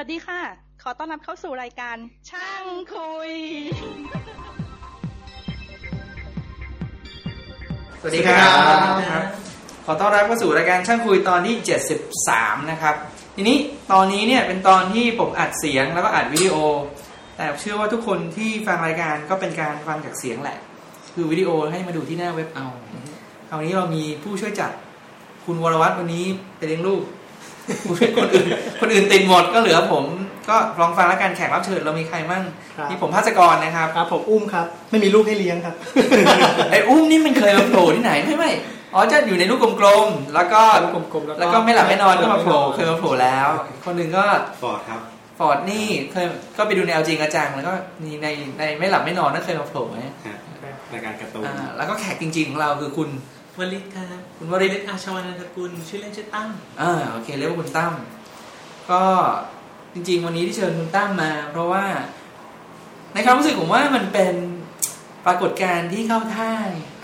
วัสดีค่ะ ขอต้อนรับเข้าสู่รายการ ช่างคุย สวัสดีครับ ขอต้อนรับเข้าสู่รายการช่างคุยตอนที่ 73 นะครับ ทีนี้ตอนนี้เนี่ยเป็นตอนที่ผมอัดเสียงแล้วก็อัดวิดีโอ แต่เชื่อว่าทุกคนที่ฟังรายการก็เป็นการฟังจากเสียงแหละ คือวิดีโอให้มาดูที่หน้าเว็บเอาคราวนี้เรามีผู้ช่วยจัดคุณวรวัตรวันนี้ไปเลี้ยงลูก คนอื่นคนอื่นติดหมดก็เหลือผม ก็ลองฟังแล้วกันแขกรับเชิญเรามีใครมั่งครับมีผมภาสกรนะครับครับ ผมอุ้มครับ ไม่มีลูกให้เลี้ยงครับไอ้อุ้มนี่มันเคยมาโผล่ที่ไหนไม่ไม่อ๋อจะอยู่ในลูกกลมๆแล้วก็ลูกกลมๆแล้วก็แล้วก็ไม่หลับไม่นอนก็มาโผล่ไม่นอนเคยมาโผล่แล้ว คนหนึ่งก็ฟอร์ดครับฟอร์ดนี่เคยก็ไปดูในเอาจริงอาจังแล้วก็มีในในไม่หลับไม่นอนนั่นเคยมาโผล่ไหมฮะรายการการ์ตูนอ่าแล้วก็แขกจริงๆของเราคือคุณวลิตครับ คุณวริศศอาชวานันทกุลชื่อเล่นชื่อตั้มอ่าโอเคเรียกว่าคุณตั้มก็จริง ๆ วันนี้ที่เชิญคุณตั้มมา เพราะว่า ในความรู้สึกผมว่ามันเป็นปรากฏการณ์ที่เข้าท่า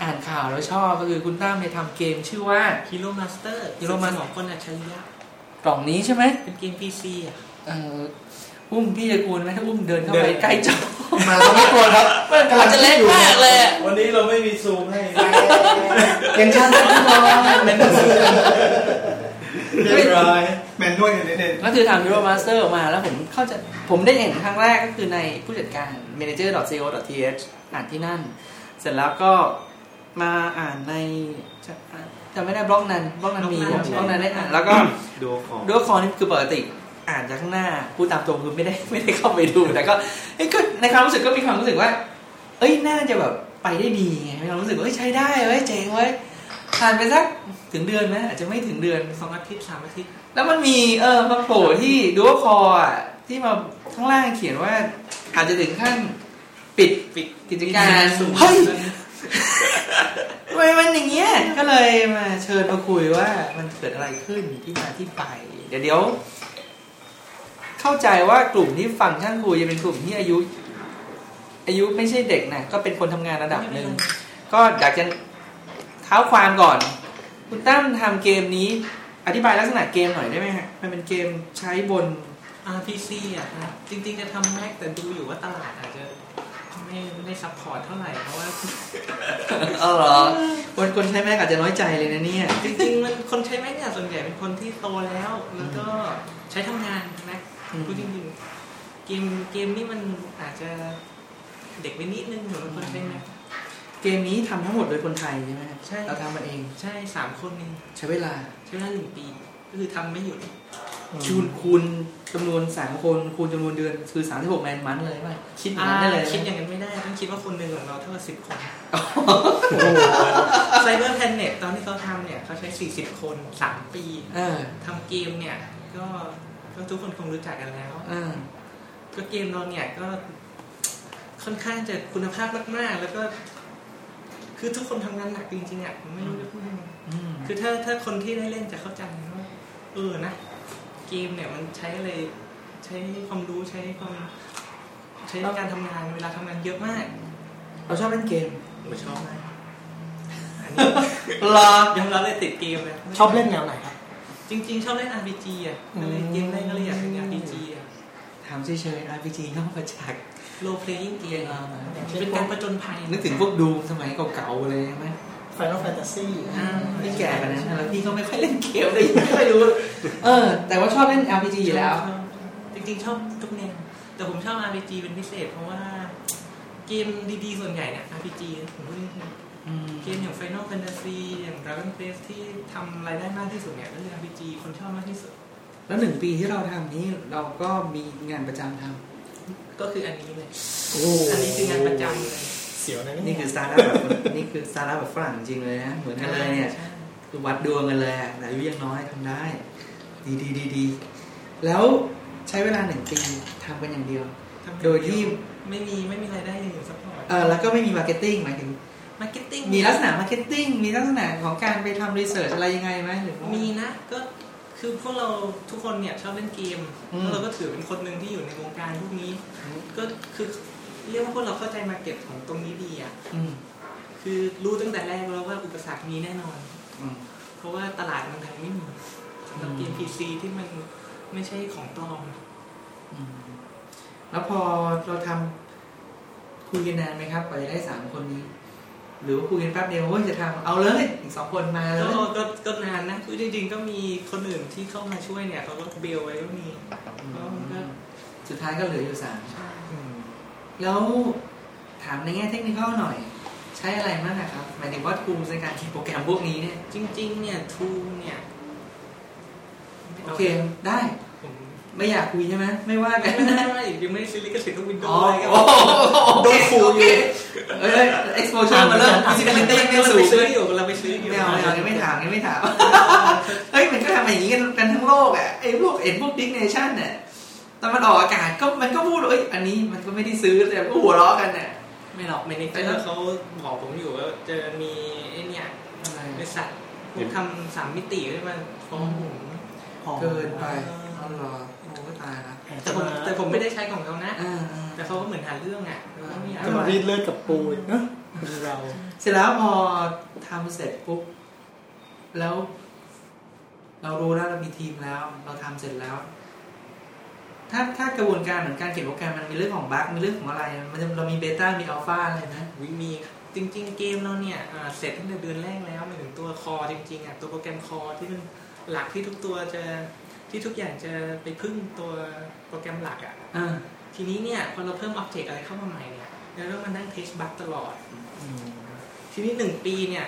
อ่านข่าวแล้วชอบก็คือคุณตั้มเนี่ยทำเกมชื่อว่าฮีโร่มาสเตอร์ Hero Master ของคนอัจฉริยะกล่องนี้ใช่ไหมเป็นเกม PC อะเออ อุ้มพี่จะกลัวไหมถ้าอุ้มเดินเข้าเดิไปนใกล้จอมาเราไม่กลัวครับมันอาจจะเล็กมากเลยอะวันนี้เราไม่มีซูมให้ยังชันสักหน่อยแมนนวลเรียบร้อยแมนนวลอย่างเด่นก็คือทำ Hero Master ออกมาแล้วผมเข้าใจผมได้เห็นครั้งแรกก็คือในผู้จัดการ manager.co.th อ่านที่นั่น เสร็จแล้วก็มาอ่านในจะจะไม่ได้บล็อกนั้นบล็อกนั้นมีบล็อกนั้นได้อ่านแล้วก็ดูของด้วยคอนี่คือปกติ อ่านจากข้างหน้าพูดตามตรงคือไม่ได้ไม่ได้เข้าไปดู แต่ก็เอ้ยก็ในความรู้สึกก็มีความรู้สึกว่า เอ้ยน่าจะแบบไปได้ดีไงมีความรู้สึกว่าเอ้ยใช้ได้เว้ยเจ๋งเว้ยผ่านไปสักถึงเดือนไหมอาจจะไม่ถึงเดือนสองอาทิตย์สามอาทิตย์ แล้วมันมีเออมาโผล่ที่ดูว่าคออะที่มาข้างล่างเขียนว่า อาจจะถึงขั้นปิดปิดกิจการสูงเฮ้ยทำไมมันอย่างเงี้ยก็เลยมาเชิญมาคุยว่ามันเกิดอะไรขึ้นที่มาที่ไป เดี๋ยวเดี๋ยว เข้าใจว่ากลุ่มที่ฟังช่างคุยจะเป็นกลุ่มที่อายุ อายุไม่ใช่เด็กนะก็เป็นคนทำงานระดับหนึ่งก็อยากจะเท้าความก่อน คุณตั้มทำเกมนี้ อธิบายลักษณะเกมหน่อยได้ไหมฮะมันเป็นเกมใช้บนอาร์พีซีอะครับจริง ๆ จะทำแม็กแต่ดูอยู่ว่าตลาดอาจจะไม่ไม่ support เท่าไหร่เพราะว่าเออเหรอคนคนใช้ Mac อาจจะน้อยใจเลยนะเนี่ย จริงๆมันคนใช้ Mac เนี่ยส่วนใหญ่เป็นคนที่โตแล้ว แล้วก็ใช้ทำงาน Mac อืม พูดจริงๆเกมเกมนี่มันอาจจะเด็กไปนิดนึงเหมือนคนใช้ Mac เกมนี้ทำทั้งหมดโดยคนไทยใช่ไหมฮะใช่เราทำมันเอง ใช่สามคนเองใช้เวลาใช้เวลาหนึ่งปี ก็คือทำไม่หยุดคูณคูณจำนวนสามคนคูณจำนวนเดือนคือสามสิบหกแมนมันเลยป่ะคิดอย่างนั้นได้เลยคิดอย่างนั้นไม่ได้ต้องคิดว่าคนหนึ่งของเราเท่ากับสิบคนอ๋อไซเบอร์แพนเน็ตตอนที่เขาทำเนี่ยเขาใช้สี่สิบคนสามปีเออทำเกมเนี่ย ก็ ก็ทุกคนคงรู้จักกันแล้วเออก็เกมเราเนี่ยก็ค่อนข้างจะคุณภาพมากๆ แล้วก็ คือทุกคนทำงานหนักจริงๆอะผมไม่รู้จะพูดยังไงอืมคือถ้าถ้าคนที่ได้เล่นจะเข้าใจว่าเออนะเกมเนี่ยมันใช้อะไรใช้ความรู้ใช้ความใช้การทำงานเวลาทำงานเยอะมาก เราชอบเล่นเกมผมชอบมากอันนี้รอยังรับเลยติดเกมเลยๆชอบเล่นแนวไหนครับ จริง ๆ ชอบเล่น RPG อะก็เลยอืมเกมแรกก็เลยอยากเป็น RPG อะถามเฉยๆ RPG นอกมาจาก role playing เกมอ่าเป็นการประจนภัยนึกถึงพวกดูสมัยเก่าๆเลยใช่ไหม Final Fantasy อ่าไม่แก่กันนะแล้วพี่ก็ไม่ค่อยเล่นเกมเลยไม่ค่อยรู้ เออ แต่ว่าชอบเล่น RPG อยู่แล้วชอบจริงๆ ชอบทุกแนวแต่ผมชอบ RPG เป็นพิเศษเพราะว่าเกมดีๆ ส่วนใหญ่เนี่ย RPG ผมพูดจริงๆอืม เกมอย่าง Final Fantasy อย่าง Dragon Quest ที่ทำรายได้มากที่สุดเนี่ยก็คือ RPG คนชอบมากที่สุด แล้วหนึ่งปีที่เราทำนี้เราก็มีงานประจำทก็คืออันนี้เลยโอ้อันนี้คืองานประจำเลยเสียวนะำนี่นี่คือสตาร์ทอัพแบบนี่คือสตาร์ทอัพแบบฝรั่งจริงเลยนะเหมือนกันเลยเนี่ยใช่คือวัดดวงกันเลยอะแต่อายุยังน้อยทำได้ ดีดีดีดีแล้วใช้เวลาหนึ่งปีทำกันอย่างเดียวทำโดยที่ไม่มีไม่มีรายได้อย่างอื่น support เออแล้วก็ไม่มี marketing หมายถึง marketing มีลักษณะ marketing มีลักษณะของการไปทำ research อะไรยังไงไหมหรือว่ามีนะก็คือพวกเราทุกคนเนี่ยชอบเล่นเกมอืมแล้วเราก็ถือเป็นคนหนึ่งที่อยู่ในวงการพวกนี้ ก็คือเรียกว่าพวกเราเข้าใจมาเก็ตของตรงนี้ดีอะอืมคือรู้ตั้งแต่แรกแล้วว่าอุปสรรคมีแน่นอนอืมเพราะว่าตลาดเมืองไทยไม่มีสำหรับอืมเกมพีซีที่มันไม่ใช่ของปลอมแล้วพอเราทำคุยกันนานไหมครับกว่าจะได้สามคนนี้ หรือว่าคุยกันแป๊บเดียวเฮ้ยจะทำเอาเลยอีกสองคนมาเลก็ยก็ก็นานนะคือจริงๆก็มีคนอื่นที่เข้ามาช่วยเนี่ยเขาก็เบลไว้ก็มีก็ก็สุดท้ายก็เหลืออยู่สามใช่แล้วถามในแง่เทคนิคหน่อย ใช้อะไรบ้างอะครับหมายถึงว่า tools ในการเขียนโปรแกรมพวกนี้เนี่ย จริง ๆ เนี่ยทูเนี่ย โอเคได้ผม ไม่อยากคุยใช่ไหมไม่ว่ากันไม่ได้ยังไม่ได้ซื้อลิขสิทธิ์ของวินโดอ๋อว์อะไรก็โอ้โหโดนขู่อยู่เอ้ย exposure มาเริ่ม visibility ไม่เราสูไปงซื้ออยู่เราไปซื้ออยู่ไม่เอาไม่เอายังไม่ถามยังไม่ถามเฮ้ยมันก็ทำอย่างนี้กันกันทั้งโลกอะไอ้พวกเอ็นพวก Diggnation เนี่ยตอนมันออกอากาศก็มันก็พูดว่าเอ้ยอันนี้มันก็ไม่ได้ซื้อแต่ก็หัวเราะกันเนี่ยไม่หรอกเมนเจอร์เขาบอกผมอยู่ว่าเจอมีไอ้เนี่ยอะไรบริษัทพวกทำสามมิติขึ้นมาฟ้องผมเกินไปเอาเหรอโอ้ก็ ตายละแต่ผมแต่ผมไม่ได้ใช้ของเขานะอ่าอ่าแต่เขาก็เหมือนหาเรื่องอะแล้วก็ไม่อยากจะมารีดเลือดกับปูอีกเนอะเป็นเรา เสร็จแล้วพอทำเสร็จปุ๊บแล้ว เรารู้แล้วเรามีทีมแล้ว เราทำเสร็จแล้ว ถ้าถ้ากระบวนการเหมือนการเขียนโปรแกรมมันมีเรื่องของบั๊กมีเรื่องของอะไร มันจะเรามีเบต้ามีอัลฟาอะไรนะวิมีจริง ๆ เกมเราเนี่ยอ่าเสร็จตั้งแต่เดือนแรกแล้วมาถึงตัวคอจริงๆอะตัวโปรแกรมคอที่มันหลักที่ทุกตัวจะ ที่ทุกอย่างจะไปพึ่งตัวโปรแกรมหลักอะอ่าทีนี้เนี่ยพอเราเพิ่มอ็อบเจกต์อะไรเข้ามาใหม่เนี่ยเราต้องมานั่ง test bug ตลอด ทีนี้หนึ่งปีเนี่ย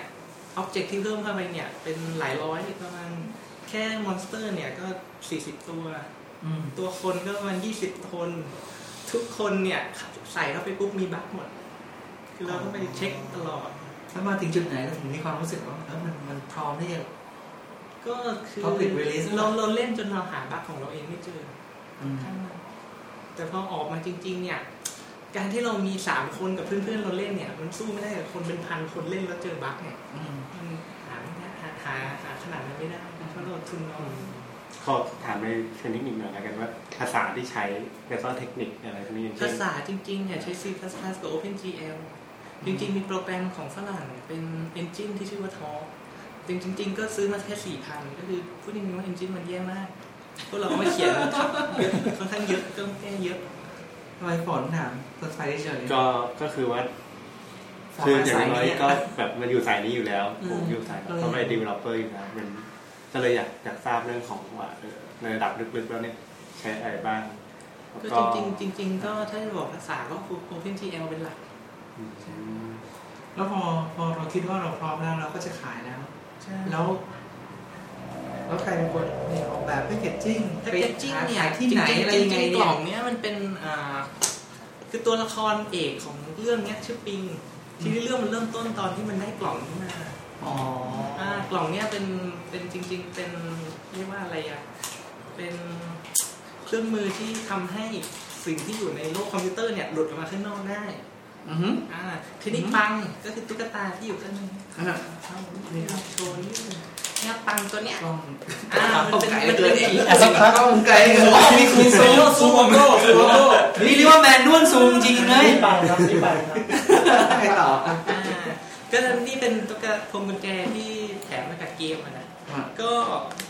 object ที่เพิ่มเข้าไปเนี่ย เป็นหลายร้อยประมาณแค่ monster เนี่ยก็40ตัวอืมตัวคนก็ประมาณ20คน ทุกคนเนี่ยใส่เข้าไปปุ๊บมี bug หมด คือเราต้องไปเช็คตลอด แล้วมาถึงจุดไหนเราถึงมีความรู้สึกว่าเออมันมันพร้อมที่จะ ก็คือ Public release เราเราเล่นจนเราหา bug ของเราเองไม่เจออืมข้างในแต่พอออกมาจริง ๆ เนี่ย การที่เรามีสามคนกับเพื่อนๆเราเล่นเนี่ย มันสู้ไม่ได้กับคนเป็นพันคนเล่นแล้วเจอบั๊กเนี่ยอืมมันหาไม่ได้หาหาหาขนาดนั้นไม่ได้เพราะเราทุนน้อยขอถามในเทคนิคหนึ่งหน่อยแล้วกันว่าภาษาที่ใช้แล้วก็เทคนิคอะไรพวกนี้อย่างภาเช่นษาจริงๆเนี่ยใช้ C++ กับ OpenGL จริงๆ มีโปรแกรมของฝรั่งเป็น engine ที่ชื่อว่า Talk จริงๆก็ซื้อมาแค่สี่พันก็คือพูดจริงๆว่า engine มันแย่มากพวกเราก็มาเขียนทับเยอะค่อนข้างเยอะก็แก้เยอะทำไมฝนถามสดใสเฉยก็ก็คือว่าฝนคือมาอย่างสายน้อยนี้ก็แบบมันอยู่สายนี้อยู่แล้วอืมผมอยู่สายก็เลยเขาเป็น developer อยู่แล้วมันก็เลยอยากอยากทราบเรื่องของว่าเออในระดับลึกๆแล้วเนี่ยใช้อะไรบ้างแล้วก็จริงๆจริงๆก็ถ้าจะบอกภาษาก็คือ OpenGL เป็นหลักอืมแล้วพอพอเราคิดว่าเราพร้อมแล้วเราก็จะขายแล้วใช่ แล้วแล้วใครเป็นคนเนี่ยออกแบบแพคเกจจิ้งแพคเกจจิ้งเนี่ยขายที่ไหนจริงๆอะไรยังไงจริๆกเนี่ล่ยองเนี้ยมันเป็นอ่าคือตัวละครเอกของเรื่องเนี้ยชื่อปิง ทีนี้เรื่องมันเริ่มต้นตอนที่มันได้กล่องขึ้นมาอ๋ออ่ากล่องเนี้ยเป็นเป็นจริง ๆ เป็นเรียกว่าอะไรอะเป็นเครื่องมือที่ทำให้สิ่งที่อยู่ในโลกคอมพิวเตอร์เนี่ยหลุดออกมาข้างนอกได้ อือฮึอ่าทีนี้ปังก็คือตุ๊กตาที่อยู่ข้างในอ่าเอานี่ครับโชว์นี่เนี่ยปังตัวเนี้ยกล้องอ่ามันเป็นไกลมันเกิเป็นนอีกสักพักกล้องไกลเกินมีคุณซูมซูมโลซูมโลนี่เรียกว่าแมนนวลซูมจริงเลยนี่ไปครับนี่ไปครับใครต่ออ่าก็นี่เป็นตุ๊กตาพวงกุญแจที่แถมมากับเกมอะนะอะก็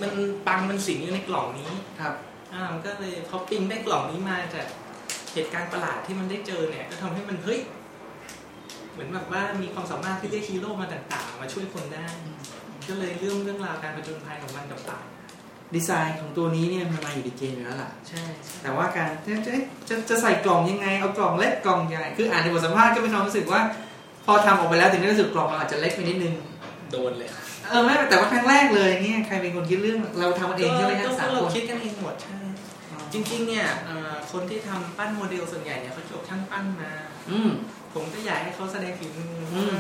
มันปังมันสิงอยู่ในกล่องนี้ครับอ่ามันก็เลยพอปิงได้กล่องนี้มาจากเหตุการณ์ประหลาดที่มันได้เจอเนี่ยก็ทำให้มันเฮ้ย เหมือนแบบว่ามีความสามารถที่เรียกฮีโร่มาต่างๆ มาช่วยคนได้ ก็เลยเรื่องเรื่องราวการประจนภัยของมันกับต่างดีไซน์ของตัวนี้เนี่ยมันมาอยู่ในเกมอยู่แล้วล่ะใช่ใช่ แต่ว่าการจะจะจะจะใส่กล่องยังไง เอากล่องเล็กกล่องใหญ่ คืออ่านในบทสัมภาษณ์ก็มีความรู้สึกว่า พอทำออกไปแล้วถึงได้รู้สึกกล่องมันอาจจะเล็กไปนิดนึง โดนเลย เออไม่แต่ว่าครั้งแรกเลยเนี่ยใครเป็นคนคิดเรื่องเราทำมันเองใช่ไหมก็ทั้งสามเราคนคิดกันเองหมดใช่ จริง ๆ เนี่ยเอ่อคนที่ทำปั้นโมเดลส่วนใหญ่เนี่ยเขาจบช่างปั้นมา อืม ผมก็อยากให้เขาแสดงฝีมืออม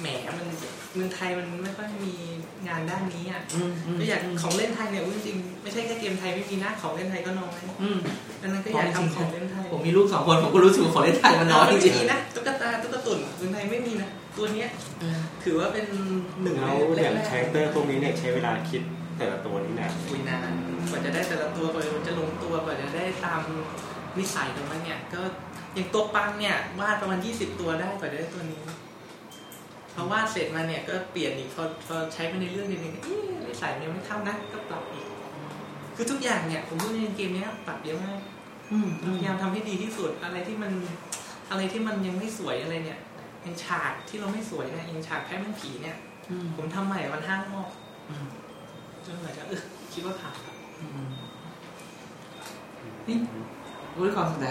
แหมมันเมืองไทยมันไม่ค่อยมีงานด้านนี้อะอืมมก็อยากของเล่นไทยเนี่ยจริงๆไม่ใช่แค่เกมไทยไม่มีนะของเล่นไทยก็น้อยอืมดังนั้นก็อยากทำของเล่นไทยผมมีลูกสองคนผมก็รู้สึกว่าของเล่นไทยมันน้อยจริงไม่มีนะตุ๊กตาตุ๊กตาตุ่นเมืองไทยไม่มีนะตัวเนี้ยๆเออถือว่าเป็นหนึ่งแล้วในอย่างแรกๆ character พวกนี้เนี่ยใช้เวลาคิดแต่ละตัวนี้นานคุยนานกว่าจะได้แต่ละตัวกว่าจะลงตัวกว่าจะได้ตาม นิสัยของมันเนี่ย ก็อย่างตัวปังเนี่ยวาดประมาณ20ตัวได้กว่าจะได้ตัวนี้พอวาดเสร็จมาเนี่ยก็เปลี่ยนอีกพอพอใช้ไปในเรื่องนึงเอ๊ะนิสัยมันยังไม่เท่านะก็ปรับอีก คือทุกอย่างเนี่ย ผมพูดในเกมเนี้ยปรับเยอะมากอืมพยายามทำให้ดีที่สุดอะไรที่มันอะไรที่มันยังไม่สวยอะไรเนี่ยอย่างฉากที่เราไม่สวยเนี่ยอย่างฉากแพ้แม่งผีเนี่ยอืมผมทำใหม่วันห้ารอบอืมจนเหมือนจะเออคิดว่าผ่านครับอืมนี่ วุฒิความสนใจ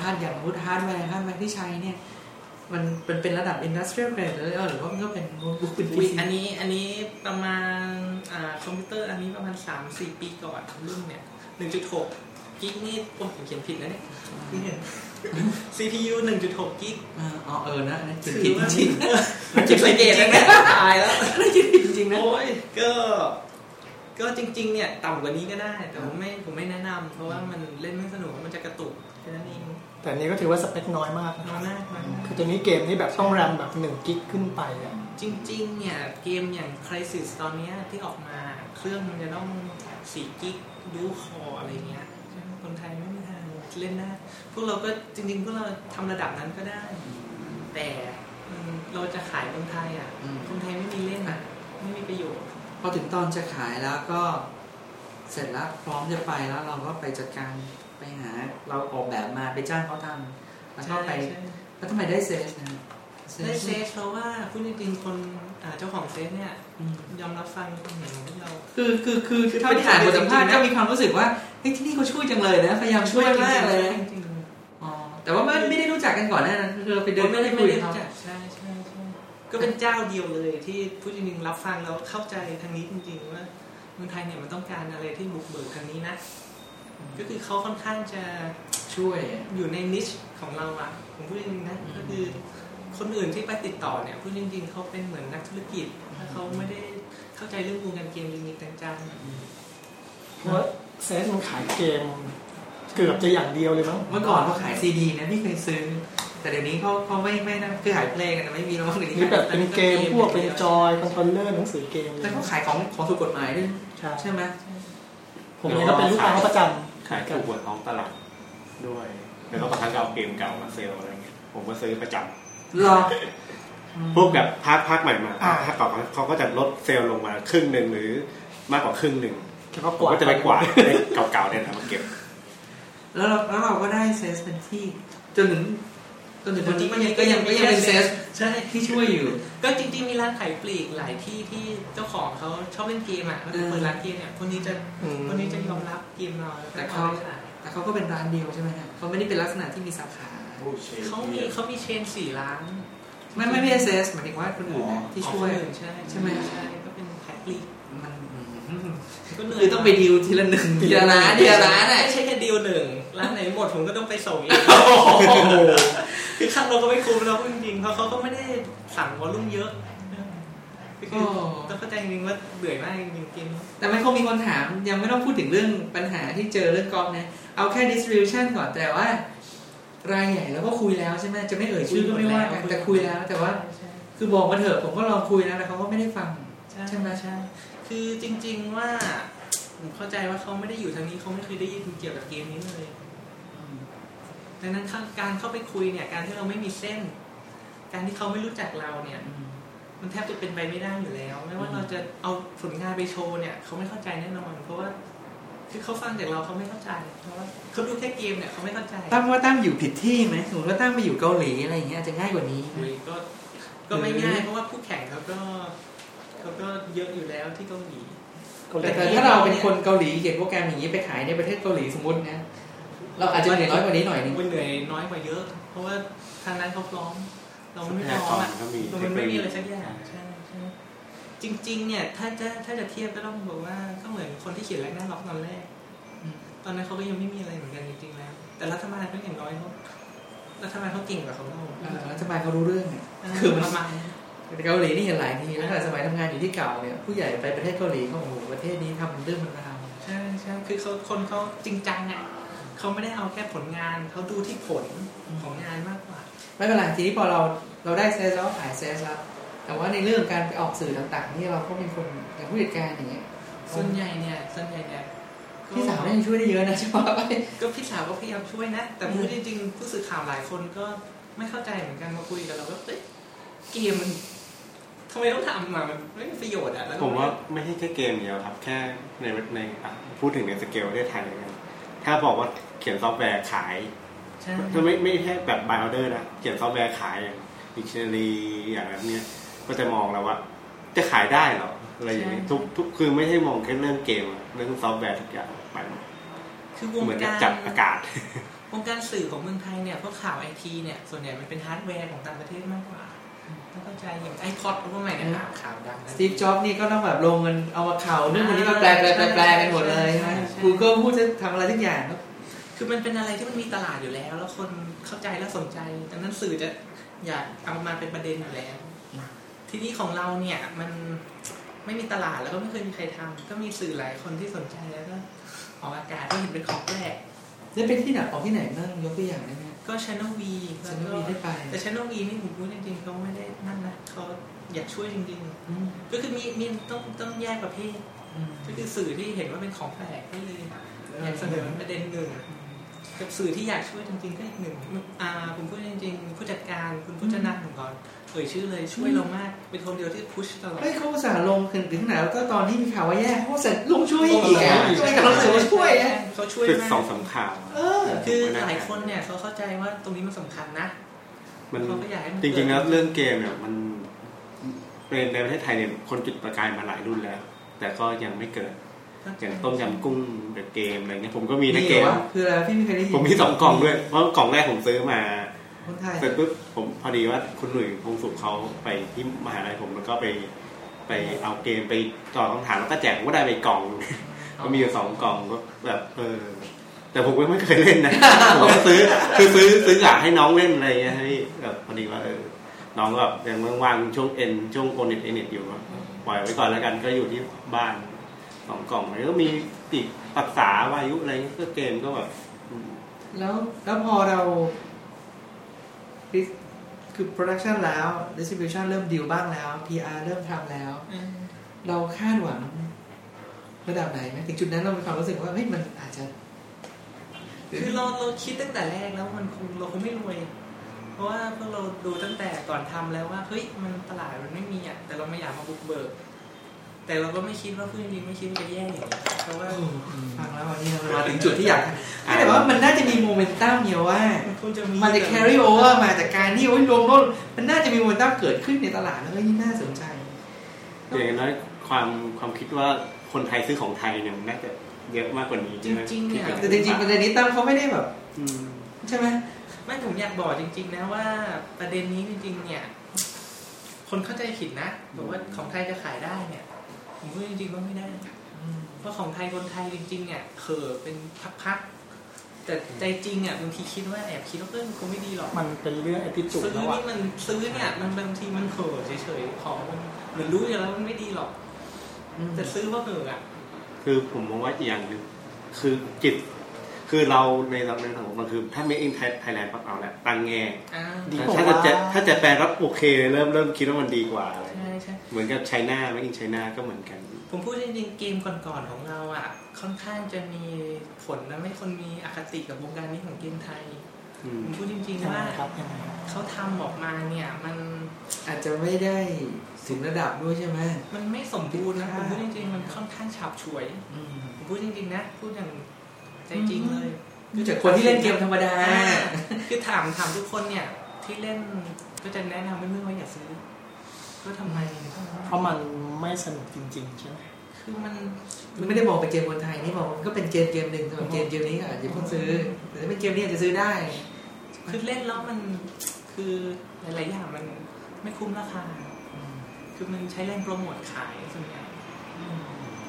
hard อย่างวุฒิฮาร์ดแวร์ฮาร์ดแวร์ที่ใช้เนี่ย มันเป็นเป็นระดับ industrial grade เลยหรือว่ามันก็เป็นโน้ตบุ๊กเป็นอุ๊ย PC อันนี้อันนี้ประมาณอ่าคอมพิวเตอร์อันนี้ประมาณ3 4ปีก่อนรุ่นเนี่ย1.6 gig นี่ผมเขียนผิดนะเนี่ยนี่เห็น CPU 1.6กิกอ่าอ๋อเออนะอันนั้นผิดถืผิอดว่าจริงเก็บสังเกตแล้วเนี่ยตายแล้วๆอันนั้นผิดผิดจริงๆนะโอ้ยก็ ก็จริงๆ เนี่ยต่ำกว่านี้ก็ได้ แต่ผมไม่ผมไม่แนะนำเพราะว่ามันเล่นไม่สนุกมันจะกระตุกแค่นั้นเองแต่อันนี้ก็ถือว่าสเปคน้อยมากนะน้อยมากน้อยมากคือตัวนี้เกมนี่แบบต้องแรมแบบหนึ่งกิกขึ้นไปอะจริง ๆ เนี่ยเกมอย่าง Crisis ตอนเนี้ยที่ออกมาเครื่องมันจะต้อง4กิกดูคออะไรเงี้ยใช่ไหมคนไทยไม่มีทางเล่นได้พวกเราก็จริงๆพวกเราทำระดับนั้นก็ได้ แต่อืมเราจะขายคนไทยอะอืมคนไทยไม่มีเล่นอะไม่มีประโยชน์ พอถึงตอนจะขายแล้วก็เสร็จแล้วพร้อมจะไปแล้วเราก็ไปจัดการไปหา เราออกแบบมาไปจ้างเขาทำแล้วก็ไปใช่แล้วทำไมได้เซสนะฮะใช่ได้เซสเพราะว่าพูดจริงๆคนอ่าเจ้าของเซสเนี่ยอืมยอมรับฟังความเห็นของพวกเราคือคือคือเท่าที่อ่านบทสัมภาษณ์ก็มีความรู้สึกว่าเฮ้ยที่นี่เขาช่วยจังเลยนะพยายามช่วยมากเลยนะจริงๆอ๋อแต่ว่าไม่ไม่ได้รู้จักกันก่อนหนานั้นคือเราไปเดินไม่ได้คุไม่ยได้กับเขา รู้จักใช่ใช่ใช่ ก็เป็นเจ้าเดียวเลยที่พูดจริงๆรับฟังแล้วเข้าใจทางนี้จริง ๆ ว่าเมืองไทยเนี่ยมันต้องการอะไรที่บุกเบิกทางนี้นะ ก็คือเขาค่อนข้างจะช่วยอยู่ในนิชของเราอะผมพูดจริงๆนะก็คือคนอื่นที่ไปติดต่อเนี่ยพูดจริงๆเขาเป็นเหมือนนักธุรกิจถ้าเขาไม่ได้เข้าใจเรื่องวงการเกมจริงๆจังๆเพราะว่าเซสมันขายเกม เกือบจะอย่างเดียวเลยมั้งเมื่อก่อนเขาขายซีดีนะพี่เคยซื้อ แต่เดี๋ยวนี้เขาเขาไม่ไม่นะคือขายเพลงกันแต่ไม่มีแล้วมั้งเดี๋ยวนี้มีแบบเป็นเกมพวกเป็นจอย controller หนังสือเกมแต่เขาขายของของถูกกฎหมายด้วยใช่ใช่ไหมผมเองก็เป็นลูกค้าเขาประจำขายถูกกว่าท้องตลาดด้วยแล้วก็บางครั้งก็เอาเกมเก่ามาเซลล์อะไรเงี้ยผมก็ซื้อประจำรอพวกแบบภาคภาคใหม่มาอ่าภาคเก่าเขาก็จะลดเซลล์ลงมาครึ่งหนึ่งหรือมากกว่าครึ่งหนึ่งแล้วก็ผกมวาดก็จะไปกวาดไอ้เก่าๆเนี่ยนะมาเก็บ แล้วเราแล้วเราก็ได้เซสเป็นที่จนถึง จนถึงวันนี้จก็ริยังงๆก็ยังก็ยังเป็นเซสใช่ที่ช่วยอยู่ ก็จริงๆมีร้านขายปลีกหลายที่ที่เจ้าของเขาชอบเล่นเกมอะก็คือเปิดร้านเกมเนี่ยคนนี้จะอืมคนนี้จะยอมรับเกมเราล้วก็แต่เขาอไปขายแต่เขาก็เป็นร้านเดียวใช่ไหมฮะเขาไม่ได้เป็นลักษณะที่มีสาขาเขามีเขามีเชนสี่ร้านไม่ไม่ไม่เซสหมายถึงว่าคนอื่นนะที่ช่วยของคนอื่นใช่ใช่ไหมใช่ก็เป็นขายปลีกมันอืมก็เหนื่อยคือต้องไปดีลทีละหนึ่งทีละร้านทีละร้านอะไม่ใช่แค่เดียวหนึ่งร้านไหนหมดผมก็ต้องไปส่งอีก คือขั้นเราก็ไม่คุ้มเราจริงๆเพราะเขาก็ไม่ได้สั่งวอลลุ่มเยอะก็คือต้องเข้าใจจริงๆว่าเบื่อมากจริงๆเกมนี้แต่มันคงมีคนถามยังไม่ต้องพูดถึงเรื่องปัญหาที่เจอเรื่องกอล์ฟนะ เอาแค่ distribution ก่อนแต่ว่ารายใหญ่แล้วก็คุยแล้วใช่ไหมจะไม่เอ่ยชื่อก็ไม่ว่ากันแต่คุยแล้วแต่ว่าใช่คือบอกมาเถอะผมก็ลองคุยแล้วแต่เขาก็ไม่ได้ฟังใช่ใช่ไหมใช่คือจริง ๆว่าผมเข้าใจว่าเขาไม่ได้อยู่ทางนี้เขาไม่เคยได้ยินเกี่ยวกับเกมนี้เลย ดังนั้นการเข้าไปคุยเนี่ย การที่เราไม่มีเส้น การที่เขาไม่รู้จักเราเนี่ย มันแทบจะเป็นไปไม่ได้อยู่แล้ว ไม่ว่าเราจะเอาผลงานไปโชว์เนี่ย เขาไม่เข้าใจแน่นอนเพราะว่าคือเขาฟังจากเราเขาไม่เข้าใจเพราะว่าเขาดูแค่เกมเนี่ยเขาไม่เข้าใจตั้มว่าตั้มอยู่ผิดที่ไหมสมมติว่าตั้มไปอยู่เกาหลีอะไรอย่างเงี้ยอาจจะง่ายกว่านี้คุยก็ก็ไม่ง่ายเพราะว่าคู่แข่งเขาก็เขาก็เยอะอยู่แล้วที่เกาหลีแต่แต่ถ้าเราเป็นคนเกาหลีเขียนโปรแกรมอย่างนี้ไปขายในประเทศเกาหลีสมมตินะ เราอาจจะเหนื่อยน้อยกว่านี้หน่อยนึงมันเหนื่อยน้อยกว่าเยอะ เพราะว่าทางนั้นเขาพร้อม เราไม่พร้อมอะก็มีมันไม่มีอะไรสักอย่างใช่ใช่จริง ๆ เนี่ยถ้าจะถ้าจะเทียบก็ต้องบอกว่าก็เหมือนคนที่เขียนแรกหน้าล็อกตอนแรกตอนนั้นเขาก็ยังไม่มีอะไรเหมือนกันจริงๆแล้ว แต่รัฐบาลก็อย่างน้อยเขารัฐบาลเขาเก่งกว่าเขาเราเออรัฐบาลเขารู้เรื่องเนี่ยคืคืออปมันระมาณเกาหลีนี่เห็นหลายทีแล้วตั้งแต่สมัยทำงานอยู่ที่เก่าเนี่ยผู้ใหญ่ไปประเทศเกาหลีเขาโอ้โหประเทศนี้ทำเรื่องมันราวใช่ใช่คือเขาคนเขาจริงจังอะ เขาไม่ได้เอาแค่ผลงานเขาดูที่ผลของงานมากกว่า ไม่เป็นไรทีนี้พอเราเราได้เซสแล้วขายเซสแล้วแต่ว่าในเรื่องการไปออกสื่อต่างๆนี่เราก็เป็นคนอย่างผู้จัดการอย่างเงี้ยส่วนใหญ่เนี่ยส่วนใหญ่เนี่ยก็พี่สาวได้ช่วยได้เยอะนะใช่ไหมก็พี่สาวก็พยายามช่วยนะ แต่พูดจริงๆผู้สื่อข่าวหลายคนก็ไม่เข้าใจเหมือนกันมาคุยกับเราว่าเอ้ยเกมมันทำไมต้องทำอะมันไม่มีประโยชน์อะแล้วก็ผมว่าไม่ใช่แค่เกมเดียวครับ แค่ในในอะพูดถึงในสเกลประเทศไทยกันถ้าบอกว่า เขียนซอฟต์แวร์ขายใช่ถ้าไม่ไม่แค่แบบ by order นะเขียนซอฟต์แวร์ขายอย่าง dictionary อย่างแบบเนี้ยก็จะมองแล้วว่า จะขายได้เหรออะไรอย่างเงี้ยทุกทุกคือไม่ใช่มองแค่เรื่องเกมอะเรื่องซอฟต์แวร์ทุกอย่างไปหมดคือวงเหมือนกับการจับอากาศวงการสื่อของเมืองไทยเนี่ยพวกข่าวไอทีเนี่ยส่วนใหญ่มันเป็นฮาร์ดแวร์ของต่างประเทศมากกว่าต้องเข้าใจอย่าง iPod พวกใหม่เนี่ยข่าวข่าวดังนะสตีฟจ็อบส์นี่ก็ต้องแบบลงเงินเอามาข่าวเรื่องคนนี้ก็แปลแปลแปลแปลกันหมดเลยใช่ไหมใช่ Google พูดจะทำอะไรทุกอย่างก็ คือมันเป็นอะไรที่มันมีตลาดอยู่แล้ว แล้วคนเข้าใจและสนใจดังนั้นสื่อจะอยากเอามาเป็นประเด็นอยู่แล้ว ทีนี้ของเราเนี่ยมันไม่มีตลาดแล้วก็ไม่เคยมีใครทำก็มีสื่อหลายคนที่สนใจแล้วก็ออกอากาศก็เห็นเป็นของแปลกจะเป็นที่ไหนออกที่ไหนบ้างยกตัวอย่างได้ไหมก็ Channel V ฉันไม่มีได้ไปแต่ Channel V นี่ผมพูดจริงๆเขาไม่ได้นั่นนะเขาอยากช่วยจริงอืมๆก็คือมีมีต้องต้องแยกประเภทอืมก็คือสื่อที่เห็นว่าเป็นของแปลกก็เลยอยากเสนอประเด็นหนึ่ง กับสื่อที่อยากช่วยจริงๆก็อีกหนึ่งอ่าผมพูดจริงๆ ผู้จัดการคุณผู้จัดนันของก่อนเอ่ยชื่อเลยช่วยเรามาก เป็นคนเดียวที่พุชตลอดเฮ้ยเขาอุตส่าห์ลงถึงถึงไหนแล้วก็ตอนที่มีข่าวว่าแย่เขาอุตส่าห์ลงช่วยอีกอะช่วยกับเราเลยว่าช่วยอะเขาช่วยคือมาสองกสามข่าวเออคือหลายคนเนี่ยเขาเข้าใจว่าตรงนี้มันสำคัญนะมันเขาก็อยากให้มันจริงๆเกิดแล้วเรื่องเกมเนี่ยมันเป็นในประเทศไทยเนี่ยคนจุดประกายมาหลายรุ่นแล้ว แต่ก็ยังไม่เกิด อย่างต้มยำกุ้งเดอะเกมอะไรเงี้ยผมก็มีนะนี่เกเหรมอคืออะไรพี่ไม่เคยได้ยินผมมีสองกล่องด้วยเพราะกล่องแรกผมซื้อมาคนไทยเสร็จปุ๊บผมพอดีว่าคุณหนุ่ยพงสุขเขาไปที่มหาลัยผมแล้วก็ไปไปเอาเกมไปตอบคำถามแล้วก็แจกผมก็ได้ไปกล่องก็มีอยู่สองกล่องก็แบบเออแต่ผมก็ไม่เคยเล่นนะผมก็ซื้อคือซื้อซื้อกะให้น้องเล่นอะไรเงี้ยให้แบบพอดีว่าเออน้องก็แบบยังว่างๆช่วงเอ็นช่วง O-NET A-NET อยู่ก็ปล่อยไว้ก่อนแล้วกันก็อยู่ที่บ้าน สองกล่องแล้วก็มีติดปรักษาวายุอะไรเงี้ยก็เกมก็แบบอืมแล้วแล้วพอเราคือ production แล้ว distribution เริ่มดีลบ้างแล้ว PR เริ่มทำแล้วอืมเราคาดหวังระดับไหนไหมถึงจุดนั้นเรามีความรู้สึกว่าเฮ้ยมันอาจจะคือเราเราคิดตั้งแต่แรกแล้วมันคงเราคงไม่รวย เพราะว่าพวกเราดูตั้งแต่ก่อนทำแล้วว่าเฮ้ยมันตลาดมันไม่มีอะแต่เราไม่อยากมาบุกเบิก แต่เราก็ไม่คิดว่าพูดจริงๆไม่คิดว่าจะแย่อย่างนี้เพราะว่าฟังแล้ววันนี้เรามาถึงจุดที่อยากแต่ว่ามันน่าจะมีโมเมนตัมเนี่ยว่า มันควรจะมีมันจะ carry over มาจากการที่โอ้ยรวมโน่นมันน่าจะมีโมเมนตัมเกิดขึ้นในตลาดแล้วเฮ้ยนี่น่าสนใจอย่างน้อยความความคิดว่าคนไทยซื้อของไทยเนี่ยมันน่าจะเยอะมากกว่านี้จใช่ไหมริงๆเนี่ยแต่จริงๆประเด็นนี้ตั้มเขาไม่ได้แบบอืมใช่ไหมไม่ผมอยากบอกจริง ๆ นะว่าประเด็นนี้จริง ๆ เนี่ย คนเข้าใจผิดนะบอกว่าของไทยจะขายได้เนี่ย ผมพูดจริงๆว่าไม่ได้เพราะของไทยคนไทยจริงๆเนี่ยเขอเป็นพักๆแต่ใจจริงอะบางทีคิดว่าแอบคิดว่าเออมันคงไม่ดีหรอกมันเป็นเรื่องไอติจูดซื้อแล้วอะนี่มันซื้อเนี่ย มันบางทีมันเขอเฉยๆของมันเหมือนรู้อยู่แล้วมันไม่ดีหรอกแต่ซื้อเพราะเขออะคือผมมองว่าอีกอย่างหนึ่งคือจิตคือเราในเราในของมันคือถ้า Make in Thailand ปั๊บเอาแหละตั้งแง่อ่าดีถ้ากว่าถ้าจะถ้าจะแปลรับโอเค เริ่มเริ่มคิดว่ามันดีกว่าอะไรใช่ใช่ เหมือนกับไชน่า Make in China ก็เหมือนกัน ผมพูดจริงๆเกมก่อนๆของเราอะ ค่อนข้างจะมีผลและไม่คนมีอคติกับวงการนี้ของเกมไทยอืมผมพูดจริงยังๆไงว่าครับยังไงครับเขาทำออกมาเนี่ย มันอาจจะไม่ได้ถึงระดับด้วยใช่ไหมมันไม่สมบูรณ์นะผมพูดจริงๆมันค่อนข้างฉาบฉวยอืมผมพูดจริงๆนะพูดอย่างใจจริงเลยดูจากคนที่เล่นเกมธรรมดาอ่าคือถามถามทุกคนเนี่ย ที่เล่นก็จะแนะนำไม่เมื่อว่าอย่าซื้อ ก็ทำไมเพราะมันไม่สนุกจริง ๆ ใช่ไหมคือมันมันไม่ได้บอกเป็นเกมคนไทยนี่บอกมันก็เป็นเกมเกมหนึ่งสำหรับเกมเกมนี้ก็อาจจะเพิ่งซื้อแต่ถ้าเป็นเกมนี้อาจจะซื้อได้ คือเล่นแล้วมันคือหลายๆอย่างมันไม่คุ้มราคา คือมันใช้แรงโปรโมทขายส่วนใหญ่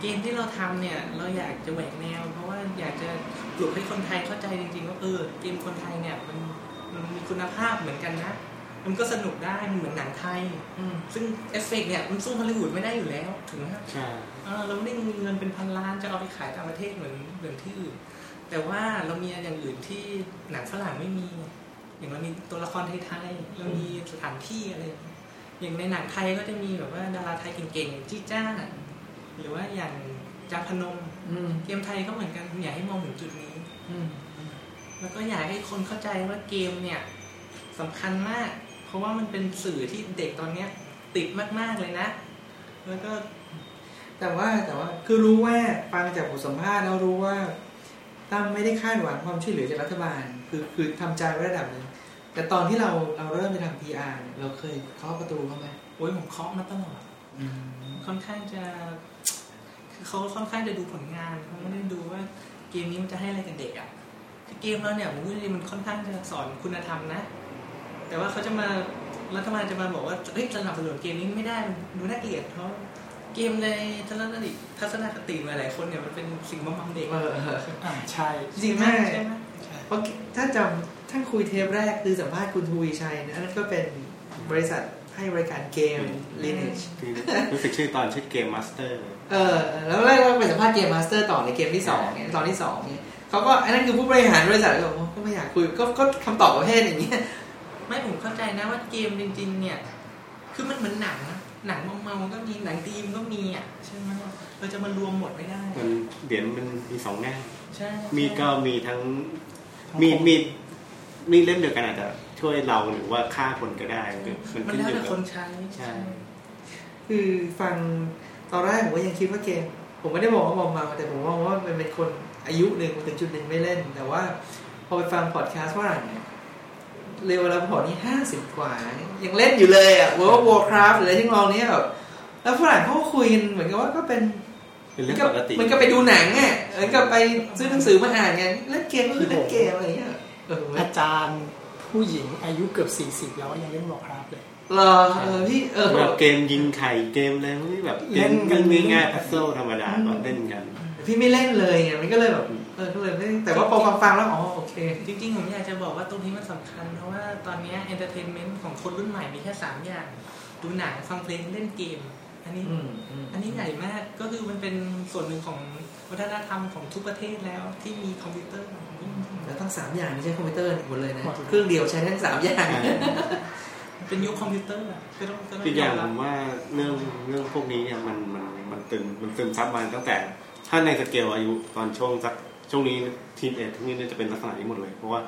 เกมที่เราทำเนี่ย เราอยากจะแหวกแนว เพราะว่าอยากจะปลุกให้คนไทยเข้าใจจริงๆว่าเออเกมคนไทยเนี่ยมันมันมีคุณภาพเหมือนกันนะ มันก็สนุกได้มันเหมือนหนังไทยอืมซึ่งเอฟเฟกต์เนี่ยมันสู้ฮอลลีวูดไม่ได้อยู่แล้วถึงไหมครับใช่เออเราไม่ได้มีเงินเป็นพันล้านจะเอาไปขายต่างประเทศเหมือนเหมือนที่อื่น แต่ว่าเรามีอย่างอื่นที่หนังฝรั่งไม่มี อย่างเรามีตัวละครไทยๆเรามีสถานที่อะไร อย่างเงี้ยอย่างในหนังไทยก็จะมีแบบว่าดาราไทยเก่งๆจี้จ้า หรือว่าอย่างจาพนมอืมเกมไทยก็เหมือนกันผมอยากให้มองถึงจุดนี้อืมแล้วก็อยากให้คนเข้าใจว่าเกมเนี่ยสำคัญมาก เพราะว่ามันเป็นสื่อที่เด็กตอนเนี้ย ติดมากๆเลยนะ แล้วก็ แต่ว่าแต่ว่าคือรู้ว่าฟังจากบทสัมภาษณ์แล้วรู้ว่าตั้มไม่ได้คาดหวังความช่วยเหลือจากรัฐบาล คือคือทำใจไว้ระดับหนึ่งแต่ตอนที่เราเราเริ่มไปทำ PR เนี่ยเราเคยเคาะประตูเขาไหมโอ้ยผมเคาะมาตลอดอืมค่อนข้างจะคือเขาค่อนข้างจะดูผลงานเขาไม่ได้ดูว่าเกมนี้มันจะให้อะไรกับเด็กอะคือเกมเราเนี่ยผมพูดจริงๆมันค่อนข้างจะสอนคุณธรรมนะ แต่ว่าเขาจะมารัฐบาลจะมาบอกว่าเฮ้ยสนับสนุนเกมนี้ไม่ได้มันดูน่าเกลียดเพราะเกมในทัศนคติทัศนคติหลายๆคนเนี่ยมันเป็นสิ่งบำบัดเด็กเออเอออ่าใช่จริงไหมใช่ไหมเพราะถ้าจำท่านคุยเทปแรกคือสัมภาษณ์คุณทวีชัยนะอันนั้นก็เป็นบริษัทให้บริการเกม Lineage ที่รู้สึกชื่อตอนชื่อ game masterเออแล้วแรกก็ไปสัมภาษณ์ game master ต่อในเกมที่สองเนี่ยตอนที่สองเนี่ยเขาก็อันนั้นคือผู้บริหารบริษัทก็บอกว่าก็ไม่อยากคุยก็ก็คำตอบประเภทอย่างเงี้ย ไม่ผมเข้าใจนะว่าเกมจริง ๆ เนี่ย คือมันเหมือนหนังนะหนังเมาๆก็มีหนังตีมก็มีอะใช่ไหมเราจะมารวมหมดไม่ได้ มันเหรียญมันมีสองแง่ใช่มีก็มีทั้งมีมีมีเล่มเดียวกันอาจจะช่วยเราหรือว่าฆ่าคนก็ได้คือมันมันขึ้นแล้วอยู่แต่กับคนใช้ใช่ คือฟังตอนแรกผมก็ยังคิดว่าเกม ผมไม่ได้บอกว่ามอมมาแต่ผมมองว่ามันเป็นคนอายุหนึ่งถึงจุดหนึ่งไม่เล่น แต่ว่า พอไปฟังพอดแคสต์ฝรั่งเนี่ย เร็วแล้วพอนี่ห้าสิบกว่า ยังเล่นอยู่เลยอะ World of Warcraft หรืออะไรที่ลองเนี้ยแบบแล้วฝรั่งเขาก็คุยกันเหมือนกับว่าก็เป็นเป็นเรื่องปกติมันก็ไปดูหนังอะเหมือนกับไปซื้อหนังสือมาอ่านไงเล่นเกมก็คือเล่นเกมอะไรอย่างเงี้ยเอออาจารย์ผู้หญิงอายุเกือบ40แล้วยังเล่นวอร์คราฟเลยเหรอเออพี่เออแบบเกมยิงไข่เกมอะไรพวกนี้แบบเกเล่มนกันง่ายๆพัซเซิลธรรมดาก็เล่นกัน พี่ไม่เล่นเลยไงมันก็เลยแบบเออก็เลยไม่แต่ว่าพอฟังฟังๆแล้วอ๋อโอเค จริงๆ ผมอยากจะบอกว่าตรงนี้มันสำคัญ เพราะว่าตอนเนี้ entertainment ของคนรุ่นใหม่มีแค่สามอย่าง ดูหนังฟังเพลงเล่นเกม อันนี้อืมอืมอันนี้ใหญ่มากก็คือมันเป็นส่วนหนึ่งของวัฒนธรรมของทุกประเทศแล้วที่มีคอมพิวเตอร์แล้วทั้งสามอย่างนี่ใช้คอมพิวเตอร์หมดเลยนะหมดเลยเครื่องเดียวใช้ทั้งสามอย่างเป็นยุคคอมพิวเตอร์อะก็ต้องก็ต้องอีกอย่างมผรับมว่าเรื่องเรื่องพวกนี้เนี่ยมันมันมันตึงมันซึมซับมาตั้งแต่ ถ้าในสเกลอายุตอนช่วงสักช่วงนี้ teenage นี้เนี่ยจะเป็นลักษณะนี้หมดเลย เพราะว่า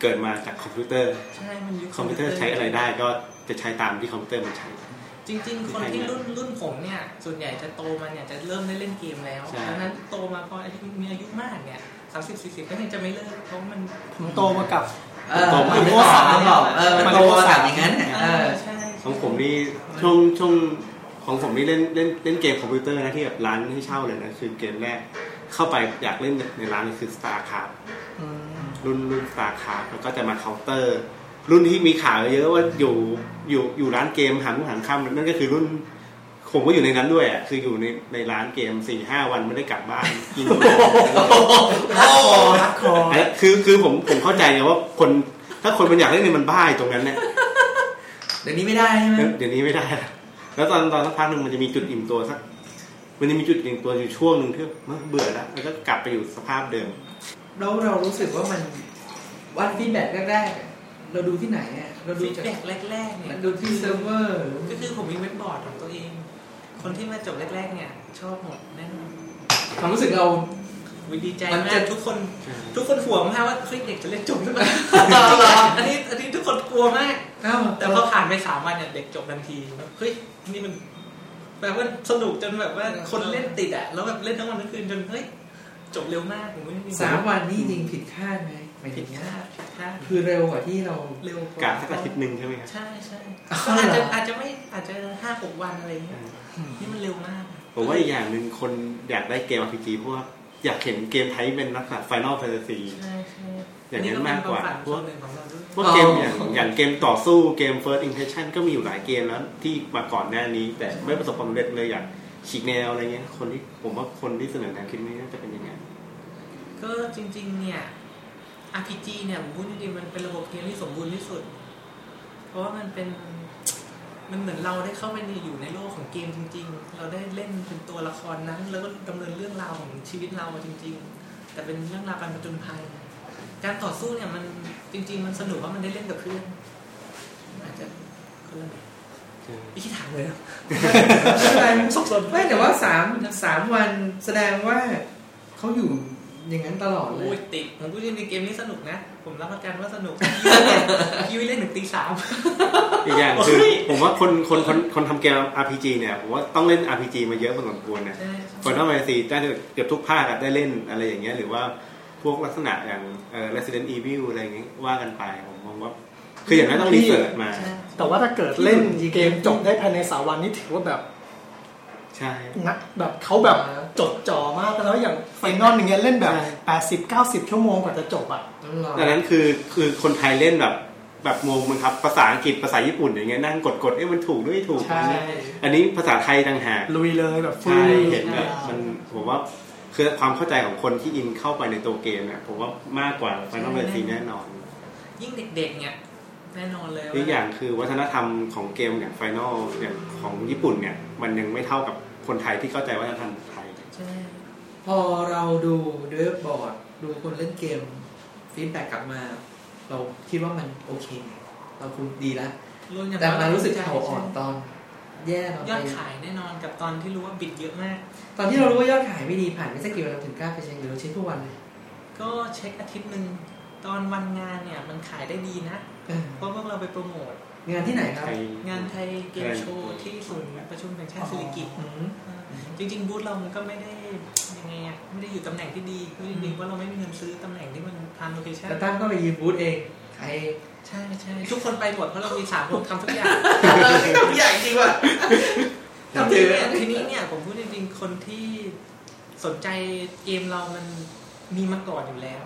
เกิดมาจากคอมพิวเตอร์ใช่มันยุคคอมพิวเตอร์ใช้อะไรได้ก็จะใช้ตามที่คอมพิวเตอร์มันใช้ จริง ๆ คนที่รุ่นรุ่นผมเนี่ยส่วนใหญ่จะโตมาเนี่ยจะเริ่มได้เล่นเกมแล้วใช่ดังนั้นโตมาพออายุมีอายุมากเนี่ยสามสิบสี่สิบก็ยังจะไม่เลิกเพราะมันผมโตมากับเออมันโตสามบอกเออมันโตมาแบบอย่างนั้นเออใช่ของผมนี่ช่วงช่วง ของผมนี่เล่นเล่นเล่นเกมคอมพิวเตอร์นะที่แบบร้านให้เช่าเลยนะคือเกมแรก เข้าไปอยากเล่นในร้านนี่คือ StarCraft รุ่นรุ่น StarCraft แล้วก็จะมาเคาน์เตอร์ รุ่นที่มีข่าวเยอะว่าอยู่อยู่อยู่ร้านเกมหันหันค่ำนั่นก็คือรุ่นผมก็อยู่ในนั้นด้วยอะคืออยู่ในในร้านเกมสี่ห้าวันไม่ได้กลับบ้านกินรากงอกรากงอกอันนั้นคือคือผมผมเข้าใจไงว่าคนถ้าคนมันอยากเล่นเนี่ยมันบ้าอยู่ตรงนั้นเนี่ยเดี๋ยวนี้ไม่ได้ใช่ไหมเดี๋ยวนี้ไม่ได้ละ แล้วตอนตอนสักพักหนึ่งมันจะมีจุดอิ่มตัวสัก มันจะมีจุดอิ่มตัวอยู่ช่วงหนึ่งที่มันเบื่อแล้วแล้วก็กลับไปอยู่สภาพเดิม แล้วเรารู้สึกว่ามันวัน feedback แรกๆอะเราดูที่ไหนอะเราดู feed จาก back แรกๆเนี่ยมันดูที่เซิร์ฟเวอร์ก็คือผมมีเว็บบอร์ดของตัวเอง คนที่มาจบแรกๆ เนี่ย ชอบหมดแน่นอนความรู้สึกเราวิดีใจมันมาจะกทุกคนทุกคนห่วงมากว่าเฮ้ยเด็กจะเล่นจบหรือเปล่าเหรออันนี้อันนี้ทุกคนกลัวมากเอ้าแต่พอผ่านไปสามวันเนี่ยเด็กจบทันทีแบบเฮ้ย นี่มันแบบว่าสนุกจนแบบว่าคนเล่นติดอะ แล้วแบบเล่นทั้งวันทั้งคืนจนเฮ้ยจบเร็วมากผมไม่ได้สามวันนี่จริงผิดคาดไหมหมายถึผิงดว่าคาดผิดคาดคือเร็วกว่าที่เราเร็วกะสักอาทิตย์หนึ่งใช่ไหมครับใช่ใช่อ๋อก็อาจเหรจะออาจจะไม่อาจจะห้าหกวันอะไรเงี้ยนี่มันเร็วมาก ผมว่าอีกอย่างหนึ่งคนอยากได้เกม RPG เพราะว่าอยากเห็นเกมไทยเป็นลักษณะ Final Fantasy ใช่ใช่อย่างนั้นมาก กว่าอันนี้ก็เป็นความฝันส่วนหนึ่งของเราด้วยพวกเกมอย่างอย่างเกมต่อสู้เกม First Impression ก็มีอยู่หลายเกมแล้วที่มาก่อนหน้านี้ แต่ไม่ประสบความสำเร็จเลยอยากฉีกแนวอะไรเงี้ยคนที่ผมว่าคนที่เสนอแนวคิดนี้น่าจะเป็นอย่างนั้นก็จริง ๆ เนี่ย RPG เนี่ยผมพูดจริงๆมันเป็นระบบเกมที่สมบูรณ์ที่สุด เพราะว่ามันเป็นมันเหมือนเราได้เข้าไปในอยู่ในโลกของเกมจริง ๆ เราได้เล่นเป็นตัวละครนั้น แล้วก็ดำเนินเรื่องราวของชีวิตเราจริง ๆ แต่เป็นเรื่องราวการผจญภัย การต่อสู้เนี่ยมันจริง ๆ มันสนุกว่ามันได้เล่นกับเพื่อนอาจจะคนละแบบไม่คิดถามเลยนะไม่เป็นไรสับสนไม่แต่ว่าสามสามวันแสดงว่าเขาอยู่อย่างนั้นตลอดเลโอ้ยยติดผมพูดจริงๆเกมนี้สนุกนะ ผมรับประกันว่าสนุกพี่วิเล่นถึงตีสามอีกอย่างคือเฮ้ยผมว่าคนคนคนคนทำเกม RPG เนี่ยผมว่าต้องเล่น RPG มาเยอะพอสมควรนะใช่คนทำไอซีได้เกือบทุกภาคอะได้เล่นอะไรอย่างเงี้ยหรือว่า พวกลักษณะอย่างเอ่อ Resident Evil อะไรอย่างงี้ว่ากันไปผมมองว่า คืออย่างนั้นต้องรีเสิร์ชมา แต่ว่าถ้าเกิดเล่นเกมจบได้ภายในสามวันนี่ถือว่าแบบใช่นักแบบเขาแบบจดจ่อมากแล้วอย่างไฟนอลอย่างเงี้ยเล่นแบบแปดสิบเก้าสิบชั่วโมงกว่าจะจบอะดังนั้นคือคือคนไทยเล่นแบบแบบงงมั้งครับภาษาอังกฤษภาษาญี่ปุ่นอย่างเงี้ยนั่งกดกดๆเอ๊ะมันถูกด้วยไม่ถูกใช่อันนี้ภาษาไทยต่างหากลุยเลยแบบฟใช่รีเห็นแบบมันผมว่า คือความเข้าใจของคนที่อินเข้าไปในตัวเกมเนี่ยผมว่ามากกว่า Final Fantasy แน่นอน ยิ่งเด็กๆเนี่ยแน่นอนเลยอีกว่าอย่างคือวัฒนธรรมของเกมอย่าง Final อย่างของญี่ปุ่นเนี่ย มันยังไม่เท่ากับคนไทยที่เข้าใจวัฒนธรรมไทยใช่พอเราดูเว็บบอร์ดดูคนเล่นเกม feedback กลับมา เราคิดว่ามันโอเค เราคุณดีแล้วรุ่นอย่างแต่มารู้สึกใจเขาอ่อนตอน แย่ตอนยอดไปขายแน่นอนกับตอนที่รู้ว่า bit เยอะมาก ตอนที่เรารู้ว่ายอดขายไม่ดีผ่านไปสักกี่วันเราถึงกล้าไปเช็คหรือเราเช็คทุกวันเลยก็เช็คอาทิตย์หนึ่งตอนวันงานเนี่ยมันขายได้ดีนะเออเพราะพวกเราไปโปรโมทงานที่ไหนครับไทยงานไทยเกมโชว์ที่ศูนย์ประชุมแห่งชาติสิริกิติ์อืมจริงๆบูธเรามันก็ไม่ได้ยังไงอะไม่ได้อยู่ตำแหน่งที่ดีคือจริงๆว่าเราไม่มีเงินซื้อตำแหน่งที่มันทำโลเคชั่นแต่ตั้มก็ไปยืมบูธเองขายเอง ใช่ใช่ทุกคนไปหมดเพราะเรามีสามคนทำทุกอย่างใหญ่จริงว่ะทีนี้เนี่ยทีนี้เนี่ยผมพูดจริงๆคนที่สนใจเกมเรามันมีมาก่อนอยู่แล้ว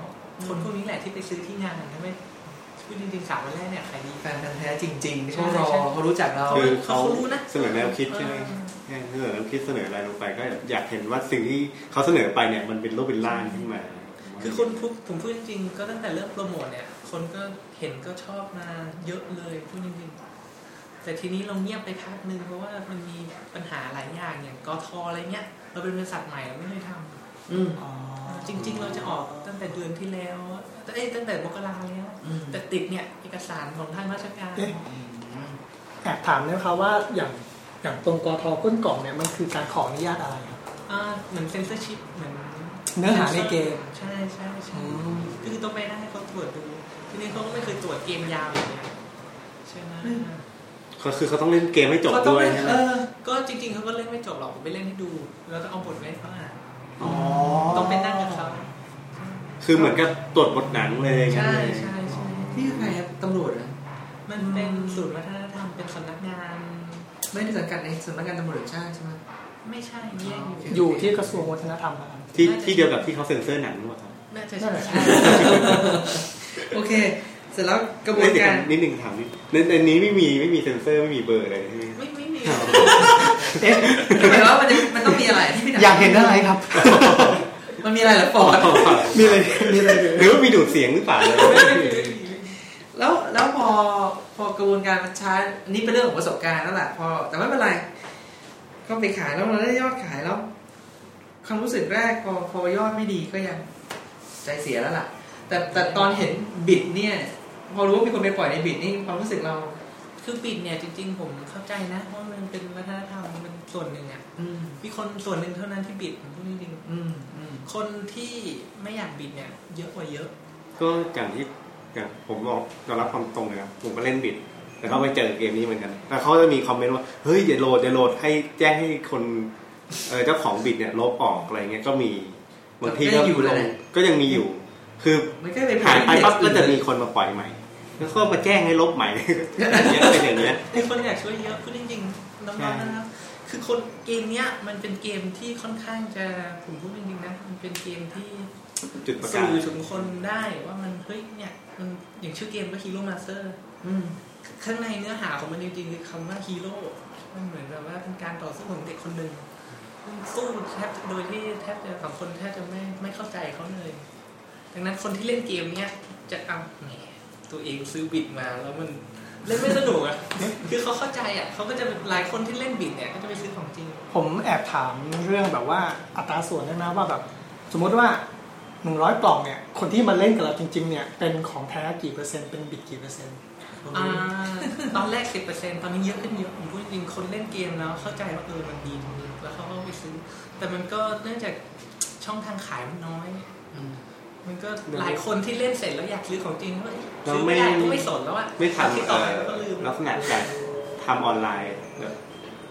คนพวกนี้แหละที่ไปซื้อที่งานทำให้พูดจริงๆสามวันแรกเนี่ยขายดีแฟนพันธุ์แท้จริงๆที่ใช่เขารอใช่เขารู้จักเราคือเขาเขารู้นะเสนอแนวคิดใช่ไหมเออแค่เสนอแนวคิดเสนออะไรลงไปก็อยากเห็นว่าสิ่งที่เขาเสนอไปเนี่ยมันเป็นรูปเป็นร่างขึ้นมา คือคนพูดผมพูดจริงๆก็ตั้งแต่เริ่มโปรโมทเนี่ย คนก็เห็นก็ชอบมาเยอะเลยพูดจริงๆแต่ทีนี้เราเงียบไปพักหนึ่งเพราะว่ามันมีปัญหาหลายอย่างอย่างกทอะไรเงี้ย เราเป็นบริษัทใหม่เราไม่เคยทำอืมอ๋อจริง ๆ เราจะออกตั้งแต่เดือนที่แล้วเอ้ยตั้งแต่มกราแล้วอืมแต่ติดเนี่ยเอกสารของทางราชการเอ๊ะแอบถามนะครับว่าอย่างอย่างตรงกทก้นกล่องเนี่ยมันคือการขออนุญาตอะไรครับอ่าเหมือนเซนเซอร์ชิพเหมือนเนื้อหาในเกม ใช่ใช่ใช่คือต้องไปได้เขาตรวจดู ทีนี้เขาก็ไม่เคยตรวจเกมยาวอย่างเงี้ยใช่ไหมก็คือเขาต้องเล่นเกมให้จบเขาต้องด้วยเล่นใช่ไหมเออก็จริง ๆเขาก็เล่นไม่จบหรอกผมไปเล่นให้ดู แล้วก็เอาบทไว้ให้เขาอ่านอ๋อต้องไปนั่งกับเขาคือเหมือนกับตรวจบทหนังเลยอย่างเงี้ยใช่เลยใช่ใช่นี่คือใครครับตำรวจเหรอมันเป็นศูนย์วัฒนธรรมเป็นสำนักงาน ไม่ได้สังกัดในสำนักงานตำรวจแห่งชาติใช่ไหม ไม่ใช่แยกอยู่อยู่ที่กระทรวงวัฒนธรรมนะครับ ที่ที่เดียวกับที่เขาเซ็นเซอร์หนังหรือเปล่าครับ น่าจะนั่นแหละใช่ โอเค เสร็จแล้วกระบวเอ้นยเดี๋ยวการนิดนึงถามนิดในในนี้ไม่มีไม่มีเซ็นเซอร์ไม่มีเบอร์อะไรใช่ไหมไม่ไม่มีเอ๊ะหมายว่ามันจะมันต้องมีอะไรที่พี่ถามอยากเห็นอะไรครับ มันมีอะไรเหรอฟอร์ดมีอะไรมีอะไรเลยหรือว่ามีดูดเสียงหรือเปล่าเลยแล้วแล้วพอพอกระบวนการมันช้าอันนี้เป็นเรื่องของประสบการณ์แล้วแหละพอแต่ไม่เป็นไร ก็ไปขายแล้วเราได้ยอดขายแล้วความรู้สึกแรกพอพอยอดไม่ดีก็ยังใจเสียแล้วล่ะ แต่แต่ตอนเห็นบิดเนี่ย พอรู้ว่ามีคนไปปล่อยในบิดนี่ความรู้สึกเรา คือปิดเนี่ยจริง ๆ ผมเข้าใจนะว่ามันเป็นวัฒนธรรมมันส่วนหนึ่งอะอืมมีคนส่วนหนึ่งเท่านั้นที่บิดผมพูดจริงอืมอืมๆคนที่ไม่อยากบิดเนี่ย เยอะกว่าเยอะ ก็อย่างที่อย่างผมบอกยอมรับความตรงเลยครับผมก็เล่นบิดแต่เขาไปเจอเกมนี้เหมือนกัน แต่เขาจะมีคอมเมนต์ว่า เฮ้ยอย่าโหลดอย่าโหลดให้แจ้งให้คนเออเจ้าของ bit เนี่ยลบออกอะไรเงี้ยก็มีบางทีก็ลงก็ยังมีอยู่ คือมันก็เลยหายไปปั๊บก็จะมีคคนมาปล่อยใหม่ แล้วก็มาแจ้งให้ลบใหม่อย่างเงี้ยเป็นอย่างเงี้ยมีคนอยากช่วยเยอะพูดจริงๆน้องๆนะครับคือคนเกมเนี้ยมันเป็นเกมที่ค่อนข้างจะผมพูดจริงๆนะมันเป็นเกมที่จุดประกายสื่อถึงคนได้ว่ามันเฮ้ยเนี่ยมันอย่างชื่อเกมก็ Hero Master อืมข้างในเนื้อหาของมันจริงๆคือคำว่าฮีโร่มันเหมือนแบบว่าเป็นการต่อสู้ของเด็กคนหนึ่งสู้แทบโดยที่แทบจะสังคนแทบจะไม่ไม่เข้าใจเขาเลย ดังนั้นคนที่เล่นเกมเนี้ยจะเอาแหมตัวเองซื้อบิดมาแล้วมันเล่นไม่สนุกอะ คือเขาเข้าใจอะเขาก็จะหลายคนที่เล่นบิดเนี่ยก็จะไปซื้อของจริง ผมแอบถามเรื่องแบบว่าอัตราส่วนได้ไหมว่าแบบ สมมุติว่าหนึ่งร้อยกล่องเนี่ย คนที่มาเล่นกับเราจริง ๆ เนี่ย เป็นของแท้กี่เปอร์เซ็นต์ เป็นบิดกี่เปอร์เซ็นต์อ่าตอนแรกสิบเปอร์เซ็นตอนนี้เยอะขึ้นเยอะผมพูดจริงๆคนเล่นเกมแล้วเข้าใจว่าเออมันดีจริงๆแล้วเขาก็ไปซื้อ แต่มันก็เนื่องจากช่องทางขายมันน้อยอื มมันก็หลายคนที่เล่นเสร็จแล้วอยากซื้อของจริงก็เราซื้อไม่ไม่ได้ก็ไม่สนแล้วอะไม่ทันที่เอ่ต่อไปอก็ลืมลักษณะการทำออนไลน์แบบ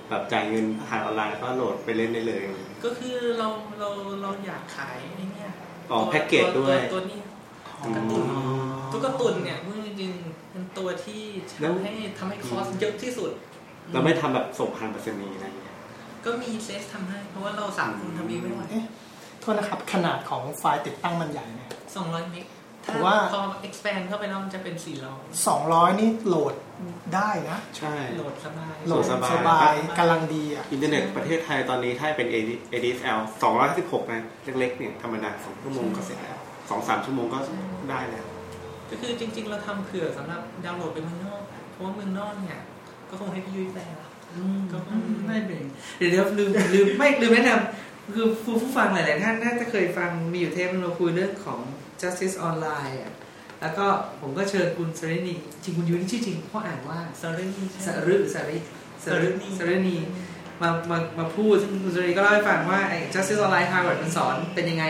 แบบจ่ายเงินผ่านออนไลน์ก็โหลดไปเล่นได้เลย ก็คือเราเราเราอยากขายไอ้เนี่ยออ๋อแพ็กเกจด้วยตัวนี้การ์ตูนตัวการ์ตูนเนี่ยพูดจริงๆเป็นตัวที่แล้วทำให้ทำให้ cost เยอะที่สุด เราไม่ทำแบบส่งผ่านไปรษณีย์อะไรอย่างเงี้ยก็มีเซสทำให้ เพราะว่าเราสามคนทำเองไม่ไหวเอ๊ะ โทษนะครับ ขนาดของไฟล์ติดตั้งมันใหญ่ไหมสองร้อยเมกถ้าผมว่าพอ expand เข้าไปแล้วมันจะเป็นสี่ร้อยสองร้อยนี่โหลดได้นะ ใช่ โหลดสบาย โหลดสบาย สบายกำลังดีอะ อินเทอร์เน็ตประเทศไทยตอนนี้ถ้าเป็น ADSL 256นะเล็กๆเนี่ยธรรมดาสองชั่วโมงก็เสร็จแล้วสองสามชั่วโมงก็ได้แล้วก็คือจริง ๆ เราทำเผื่อสำหรับดาวน์โหลดไปเมืองนอก เพราะว่าเมืองนอกเนี่ย ก็คงให้พี่ยุ้ยแปลละก็คงไม่เป็นเดี๋ยวเดี๋ยวลืมลืมไม่ลืมแนะนำ คือผู้ผู้ฟังหลาย ๆ ท่านน่าจะเคยฟังมีอยู่เทปนึงเราคุยเรื่องของ justice online อะแล้วก็ผมก็เชิญคุณสรินีจริงคุณยูนี่ชื่อจริงเขาอ่านว่าสารนีสรึสริสรึสรินีมามามาพูดซึ่งคุณสรินีก็เล่าให้ฟังว่าไอ้ justice online Harvard มันสอนเป็นยังไง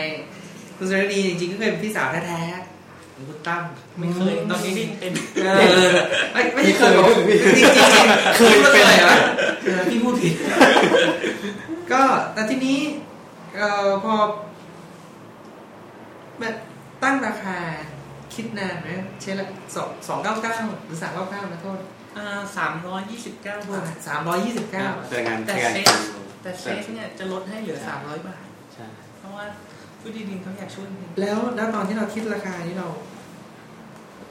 คุณสรินีจริง ๆ ก็เคยเป็นพี่สาวแท้ๆของคุณตั้มไม่เคยตอนนี้นี่เป็นเออไม่ไม่เคยบอกจริงๆเคยเป็นเหรอเออพี่พูดผิด ก็แต่ทีนี้เอ่อพอแบบตั้งราคาคิดนานไหมเช่นละสองสองเก้าเก้าหรือสามเก้าเก้านะโทษสามร้อยยี่สิบเก้าบาทสามร้อยยี่สิบเก้าแต่งานแต่งานเซจสริงแต่เซสเนี่ยจะลดให้เหลือสามร้อยบาทใช่เพราะว่าผู้ดีดินเขาอยากช่วยจริงแล้วแล้วตอนที่เราคิดราคานี้เรา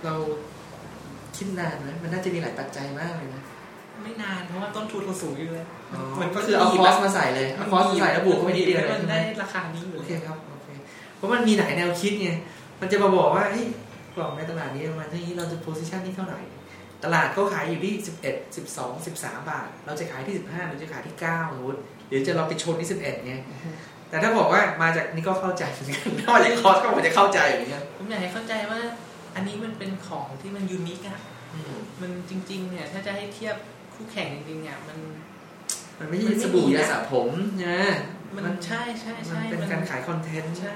เราคิดนานไหมมันน่าจะมีหลายปัจจัยมากเลยนะ ไม่นานเพราะว่าต้นทุนเราสูงอยู่เลยมันก็คือเอาคอสมาใส่เลยเอาคอสมาใส่แล้วบวกเข้าไปนิดเดียวแล้วเลยมันใช่ไหมได้ราคานี้อยู่โอเลเคยครับโอเคเพราะมันมีหลายแนวคิดไงมันจะมาบอกว่าเฮ้ยกล่องในตลาดนี้ประมาณนี้เราจะโพซิชันที่เท่าไหร่ตลาดเขาขายอยู่ที่สิบเอ็ดสิบสองสิบสามบาท เราจะขายที่สิบห้าหรือจะขายที่เก้าสมมติหรือจะเราไปชนที่สิบเอ็ดไงแต่ถ้าบอกว่ามาจากนี่ก็เข้าใจเหมือนกันถ้ามาจากคอสก็ผมจะเข้าใจเหมือนกันผมอยากให้เข้าใจว่า อันนี้มันเป็นของที่มันยูนิคอะอืมมันจริง ๆ เนี่ย ถ้าจะให้เทียบ คู่แข่งจริงๆเนี่ยมัน มันไม่ใช่สบู่ยาสระผมนะมันใช่ใช่มันใช่เป็นการขาย content ใช่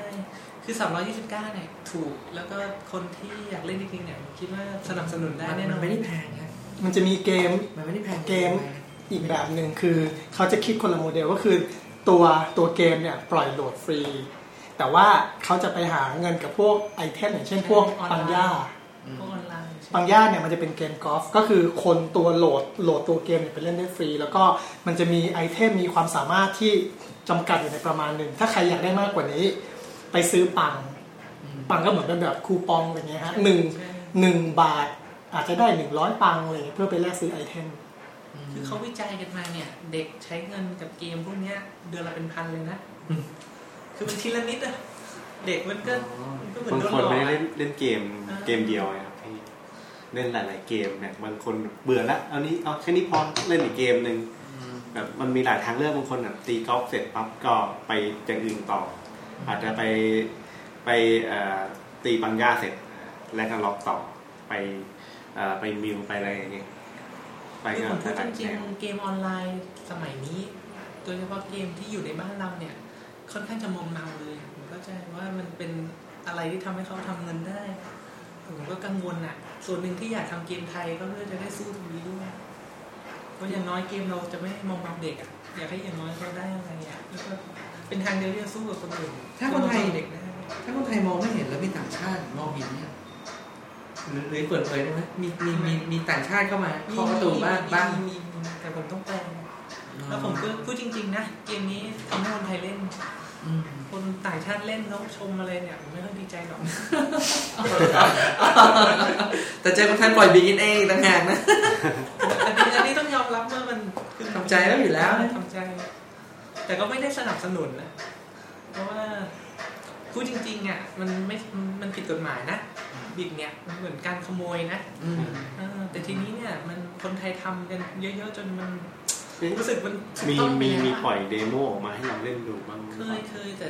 คือ 329 เนี่ยถูกแล้วก็คนที่อยากเล่นจริงๆเนี่ยผมคิดว่าสนับสนุนได้มันแน่นมัอนนไม่ได้แพงครับมันจะมีเกมมันไม่ได้แพงเกมอีกแบบหนึ่งคือเขาจะคิดคนละโมเดลก็คือตัวตัวเกมเนี่ยปล่อยโหลดฟรี แต่ว่าเขาจะไปหาเงินกับพวก item อย่างเช่นพวกปังย่าพวกออนไลน์ใช่ไหมปังย่าเนี่ยมันจะเป็นเกมกอล์ฟก็คือคนตัวโหลดโหลดตัวเกมเนี่ยไปเล่นได้ฟรี แล้วก็มันจะมีไอเทมมีความสามารถที่จำกัดอยู่ในประมาณหนึ่ง ถ้าใครอยากได้มากกว่านี้ ไปซื้อปัง ปังก็เหมือนเป็นแบบคูปองอะไรเงี้ยฮะหนึ่งใช่หนึ่งบาทอาจจะได้หนึ่งร้อยปังอะไรเงี้ยเพื่อไปแลกซื้อไอเทมคือเขาวิจัยกันมาเนี่ย เด็กใช้เงินกับเกมพวกเนี้ยเดือนละเป็นพันเลยนะคือมันทีละนิดอะเด็กมันก็มันก็เหมือนบางโดนคนหลอกไม่ได้อะเล่นเล่นเกมอ่าเกมเดียวไงครับพี่ เล่นหลาย ๆ เกมเนี่ยบางคนเบื่อแล้วเอานี้เอาแค่นี้พอเล่นอีกเกมหนึ่งแบบมันมีหลายทางเลือกบางคนแบบตีกอล์ฟเสร็จปั๊บก็ไปอย่างอื่นต่อ อาจจะไปไปเอ่อตีปังย่าเสร็จ แล้วก็ล็อกต่อไปเอ่อไปมิวไปอะไรอย่างเงี้ยไปคือก็ผมพูดหลายจริงแนวๆเกมออนไลน์สมัยนี้โดยเฉพาะเกมที่อยู่ในบ้านเราเนี่ย ค่อนข้างจะมอมเมาเลยผมเข้าใจว่ามันเป็นอะไรที่ทำให้เขาทำเงินได้ผมก็กังวลอะ ส่วนหนึ่งที่อยากทำเกมไทยก็เพื่อจะได้สู้ตรงนี้ด้วยเพราะอย่างน้อยเกมเราจะไม่มอมเมาเด็กอะอยากให้อย่างน้อยเขาได้อะไรอะแล้วก็เป็นทางเดียวที่จะสู้กับคนอื่นถ้าคนไทยเด็กได้ถ้าคนไทยมองไม่เห็นแล้วมีต่างชาติมองเห็นเนี่ยหรือหรือเปิดเผยได้ไหมมีมีมีมีต่างชาติเข้ามาเคาะประตูบ้างบ้างมีมีแต่ผมต้องแปลแล้วผมก็พูดจริง ๆ นะเกมนี้ทำให้คนไทยเล่นอืม คนต่างชาติเล่นแล้วชมอะไรเนี่ยผมไม่ค่อยดีใจหรอก แต่เจอคนไทยปล่อยบีกินเองต่างหากนะอันนี้อันนี้ต้องยอมรับว่ามันคือทำใจแล้วอยู่แล้วนะทำใจ แต่ก็ไม่ได้สนับสนุนนะ เพราะว่าพูดจริงๆอะมันไม่มันผิดกฎหมายนะบิดเนี่ยมันเหมือนการขโมยนะอืมเออแต่ทีนี้เนี่ย มันคนไทยทำกันเยอะๆจนมันเอ๊ะ รู้สึกมันมีต้องไปมีแล้วมีอะปล่อย demo ออกมาให้เราเล่นดูบ้างหรือเคเปล่ายเคยแต่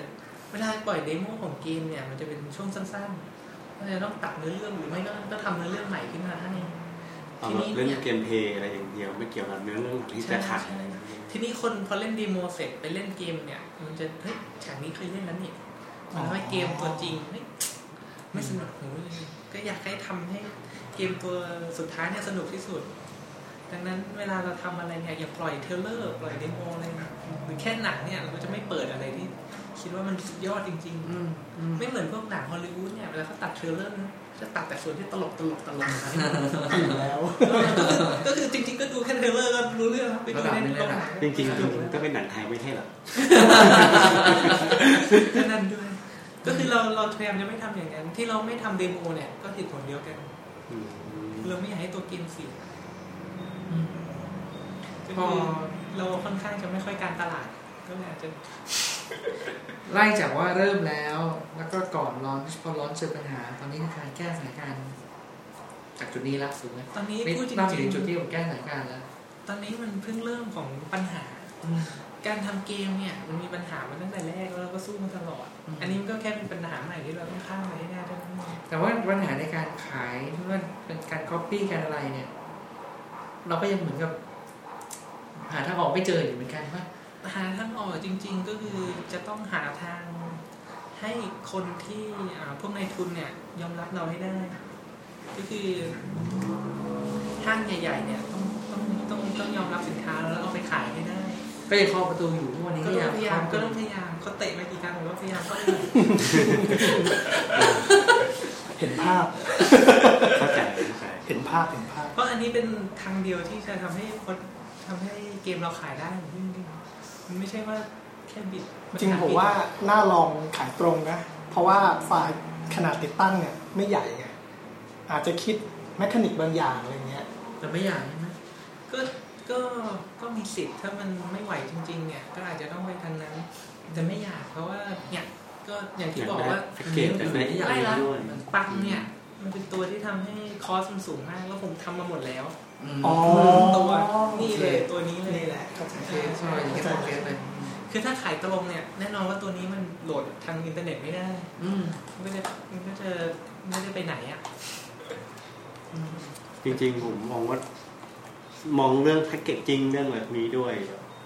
เวลาปล่อย demo ของเกมเนี่ยมันจะเป็นช่วงสั้นๆมันจะต้องตัดเนื้อเรื่องหรือไม่ก็ก็ทำเนื้อเรื่องใหม่ขึ้นมาให้เอาทีแบบนี้เล่นเนี่ย gameplay อะไรอย่างเดียวไม่เกี่ยวกับเนื้อเรื่องที่จะขายใช่ใช่ทีนี้คนพอเล่น demo เสร็จไปเล่นเกมเนี่ย มันจะเฮ้ยฉากนี้เคยเล่นแล้วนี่มันทำให้เกมตัวจริงเฮ้ยไม่สนุกหูเลยก็อยากให้ทำให้เกมตัวสุดท้ายเนี่ยสนุกที่สุด ดังนั้นเวลาเราทำอะไรเนี่ยอย่าปล่อย trailer ปล่อย demo อะไรหรือแค่หนังเนี่ยเราก็จะไม่เปิดอะไรที่สคิดว่ามันสุดยอดจริงอืมอืมๆไม่เหมือนพวกหนังฮอลลีวูดเนี่ยเวลาเขาตัด trailer นะจะตัดแต่ส่วนที่ตลกตลกตลกอยู่แล้ว ก็คือจริง ๆ ก็ดูแค่ trailer ก็รู้เรื่องครับไปดูในโรงหนังจริงๆจริงๆก็เป็นหนังไทยไม่ใช่เหรอก็นั่นด้วย ก็คือเราเราพยายามจะไม่ทำอย่างนั้น ที่เราไม่ทำเดโมเนี่ยก็เหตุผลเดียวกันอืมเราไม่อยากให้ตัวเกมเสีย อืมก็คือเราค่อนข้างจะไม่ค่อยการตลาด ก็เลยอาจจะ ไล่จากว่าเริ่มแล้ว แล้วก็ก่อนร้อนพอร้อนเจอปัญหา ตอนนี้คือการแก้สถานการณ์จากจุดนี้ละถูกไหมตอนนี้ไม่พูดจน่าริถึงงจุดที่ผมแก้สถานการณ์แล้วๆตอนนี้มันเพิ่งเริ่มของปัญหา การทำเกมเนี่ย มันมีปัญหามาตั้งแต่แรกแล้วเราก็สู้มาตลอดอืมอันนี้มันก็แค่เป็นปัญหาใหม่ที่เราต้องข้ามไปให้ได้เท่านั้นเองแต่ว่าปัญหาในการขายที่ว่าเป็นการก๊อปปี้การอะไรเนี่ย เราก็ยังเหมือนกับ หาทางออกไม่เจออยู่เหมือนกันว่าหาทางออกจริง ๆ ก็คือจะต้องหาทางให้คนที่อ่าพวกนายทุนเนี่ยยอมรับเราให้ได้ ก็คือห้างใหญ่ ๆ เนี่ยต้องต้องต้องต้องยอมรับสินค้าเราแล้วเอาไปขายให้ได้ ก็ยังเคาะประตูอยู่ทุกวันนี้ก็ก็ต้ยัองงพยายามเข้ก็ต้องพยายามเขาเตะมากี่ครั้งผมก็พยายามเข้าไป เห็นภาพเข้าใจเข้าใจเห็นภาพเห็นภาพ เพราะอันนี้เป็นทางเดียวที่จะทำให้คนทำให้เกมเราขายได้จริงๆมันไม่ใช่ว่าแค่บิด จริงผมว่าน่าลองขายตรงนะ เพราะว่าไฟล์ขนาดติดตั้งเนี่ยไม่ใหญ่ไงอาจจะคิดแมคานิกบางอย่างอะไรเงี้ย แต่ไม่อยากใช่ไหมก็ก็ก็มีสิทธิ์ถ้ามันไม่ไหวจริงๆเนี่ยก็อาจจะต้องไปทางนั้นแต่ไม่อยากเพราะว่าเนี่ย ก็อย่างที่บอกว่าแพ็กเกจแบบไหนที่อยากไล่เรียละนด้วยปังเนี่ย มันเป็นตัวที่ทำให้คอสมันสูงมาก แล้วผมทำมาหมดแล้วมอ๋อตัวนี่เลยตัวนี้เลยนี่แหละเข้าใจโอเคใช่อย่างที่ผมเก็ตเลยคือถ้าขายตรงเนี่ยแน่นอนว่าตัวนี้มันโหลดทางอินเทอร์เน็ตไม่ได้ อืมมันก็จะมันก็จะไม่ได้ไปไหนอะจริงๆ ผมมองว่า มองเรื่อง packaging เรื่องแบบนี้ด้วย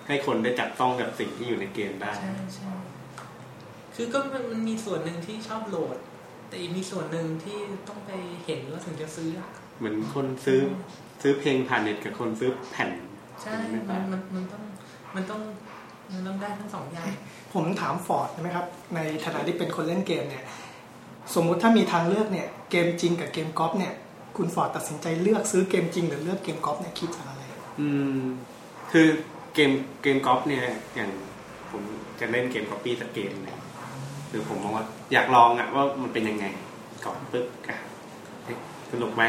ให้คนได้จับต้องกับสิ่งที่อยู่ในเกมได้ใช่ใช่ คือก็มันมันมีส่วนหนึ่งที่ชอบโหลด แต่อีกมีส่วนหนึ่งที่ต้องไปเห็นแล้วถึงจะซื้ออะเหมือนคนซื้อซื้อเพลงผ่านเน็ตกับคนซื้อแผ่น ใช่มันมันมันต้องมันต้องมันต้องได้ทั้งสองอย่าง ผมถามฟอร์ดใช่ไหมครับ ในฐานะที่เป็นคนเล่นเกมเนี่ย สมมุติถ้ามีทางเลือกเนี่ย เกมจริงกับเกมกอล์ฟเนี่ย คุณฟอร์ดตัดสินใจเลือกซื้อเกมจริงหรือเลือกเกมกอล์ฟเนี่ยคิดจากอะไร อืม คือเกมเกมกอล์ฟเนี่ยอย่างผมจะเล่นเกมกอล์ปี้สักเกมหนึ่ง หรือผมมองว่าอยากลองอะว่ามันเป็นยังไง ก่อนปึ๊บอะเฮ้ยสนุกไหม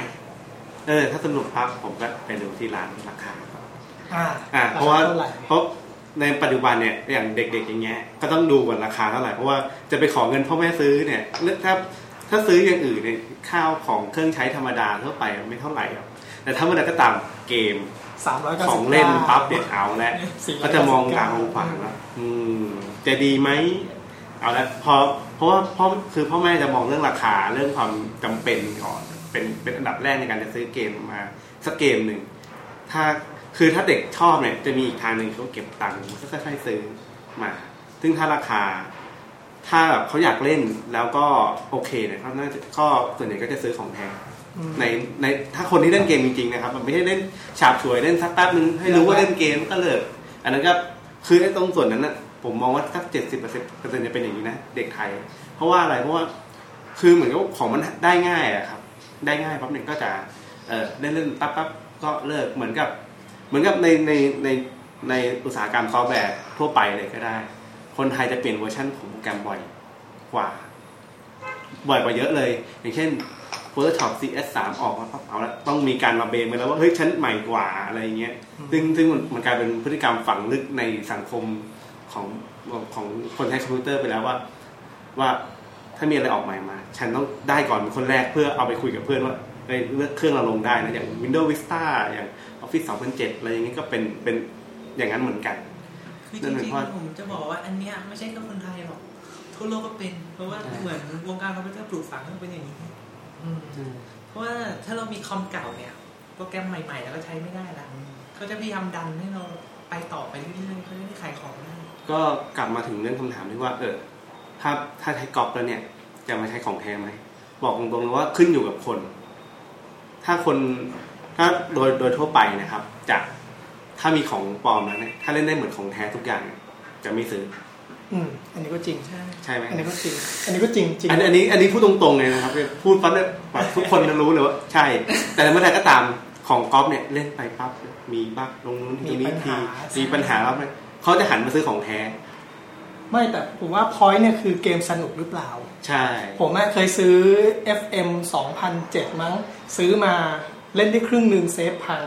เออ ถ้าสนุกปั๊บผมก็ไปดูที่ร้านราคาอ่าอ่าเพราะว่าเท่าไหร่เพราะในปัจจุบันเนี่ยอย่างเด็ก ๆ อย่างเงี้ยก็ต้องดูก่อนราคาเท่าไหร่เพราะว่าจะไปขอเงินพ่อแม่ซื้อเนี่ยเลือกถ้าถ้าซื้ออย่างอื่นเนี่ยข้าวของเครื่องใช้ธรรมดาทั่วไปไม่เท่าไหร่หรอกแต่ถ้าเมื่อใดก็ตามเกมสามร้อยเก้าขสิอบงเล่นปั๊บเด็ดเอาแล้วสี่ร้ก็ยจะเก้าสิบมองตามองขวางแล้วอืมจะดีไหม เอาละพอเพราะว่าพ่อคือพ่อแม่จะมองเรื่องราคาเรื่องความจำเป็นก่อนเป็นเป็นอันดับแรกในการจะซื้อเกมมาสักเกมหนึ่งถ้าคือถ้าเด็กชอบเนี่ยจะมีอีกทางหนึ่งเขาเก็บตังค์ก็ค่อยๆซื้อมา ซึ่งถ้าราคา ถ้าแบบเขาอยากเล่นแล้วก็โอเคเนี่ยเขาน่าจะก็ส่วนใหญ่ก็จะซื้อของแพงอืมในในถ้าคนที่เล่นเกมจริงๆนะครับ มันไม่ใช่เล่นฉาบฉวยเล่นสักแป๊บนึงให้รู้ว่าเล่นเกมก็เลิกอันนั้นก็คือไอ้ตรงส่วนนั้นนะ ผมมองว่าสักเจ็ดสิบเปอร์เซ็นต์ก็จะเป็นอย่างนี้นะ เด็กไทย เพราะว่าอะไรเพราะว่าคือเหมือนกับของมันได้ง่ายอะครับ ได้ง่ายปั๊บเนี่ยก็จะเออเล่นเล่นปั๊บปั๊บก็เลิกเหมือนกับ เหมือนกับในในในในอุตสาหกรรมซอฟต์แวร์ทั่วไปเลยก็ได้ คนไทยจะเปลี่ยนเวอร์ชันของโปรแกรมบ่อยกว่า บ่อยกว่าเยอะเลย อย่างเช่น Photoshop CS3 ออกมาปั๊บเอาละต้องมีการมาเบ่งไปแล้วว่าเฮ้ยฉันใหม่กว่าอะไรเงี้ยซึ่งซึ่งมันกลายเป็นพฤติกรรมฝังลึกในสังคม ของของคนใช้คอมพิวเตอร์ไปแล้วว่า ว่าถ้ามีอะไรออกใหม่มา ฉันต้องได้ก่อนเป็นคนแรกเพื่อเอาไปคุยกับเพื่อนว่าเอ้ยเลือกเครื่องเราลงได้นะอย่าง Windows Vista อย่าง Office 2007 อะไรอย่างเงี้ยก็เป็นเป็นอย่างนั้นเหมือนกันคือจนั่นเป็นริงเพราะๆผมจะบอกว่าอันเนี้ยไม่ใช่แค่คนไทยหรอกทั่วโลกก็เป็น เพราะว่าใช่เหมือนวงการคอมพิวเตอร์ปลูกฝังให้เป็นอย่างนี้อืมเพราะว่าถ้าเรามีคอมเก่าเนี่ยโปรแกรมใหม่ๆแล้วก็ใช้ไม่ได้ละเขาจะพยายามดันให้เราไปต่อไปเรื่อยๆเขาจะได้ขายของได้ ก็กลับมาถึงเรื่องคำถามที่ว่า เออ ถ้าถ้าใช้กรอบแล้วเนี่ย จะมาใช้ของแท้ไหม บอกตรงๆเลยว่าขึ้นอยู่กับคน ถ้าคนถ้าโดยโดยทั่วไปนะครับจะถ้ามีของปลอมแล้วเนี่ยถ้าเล่นได้เหมือนของแท้ทุกอย่างเนี่ยจะไม่ซื้ออืมอันนี้ก็จริงใช่ใช่ไหมอันนี้ก็จริง อันนี้ก็จริงจริงอันนี้อันนี้อันนี้พูดตรงๆเลยนะครับ พูดปั๊บเนี่ยแบบทุกคนจะรู้เลยว่าใช่ แต่เมื่อไหร่ก็ตามของก๊อปเนี่ยเล่นไปปั๊บมี bug ลงนู้นทีนี้ทีมีปัญหาแล้ว เขาจะหันมาซื้อของแท้ ไม่แต่ผมว่า point เนี่ยคือเกมสนุกหรือเปล่า ใช่ ผมอะเคยซื้อ FM 2007 มั้ง ซื้อมาเล่นได้ครึ่งหนึ่ง save พัง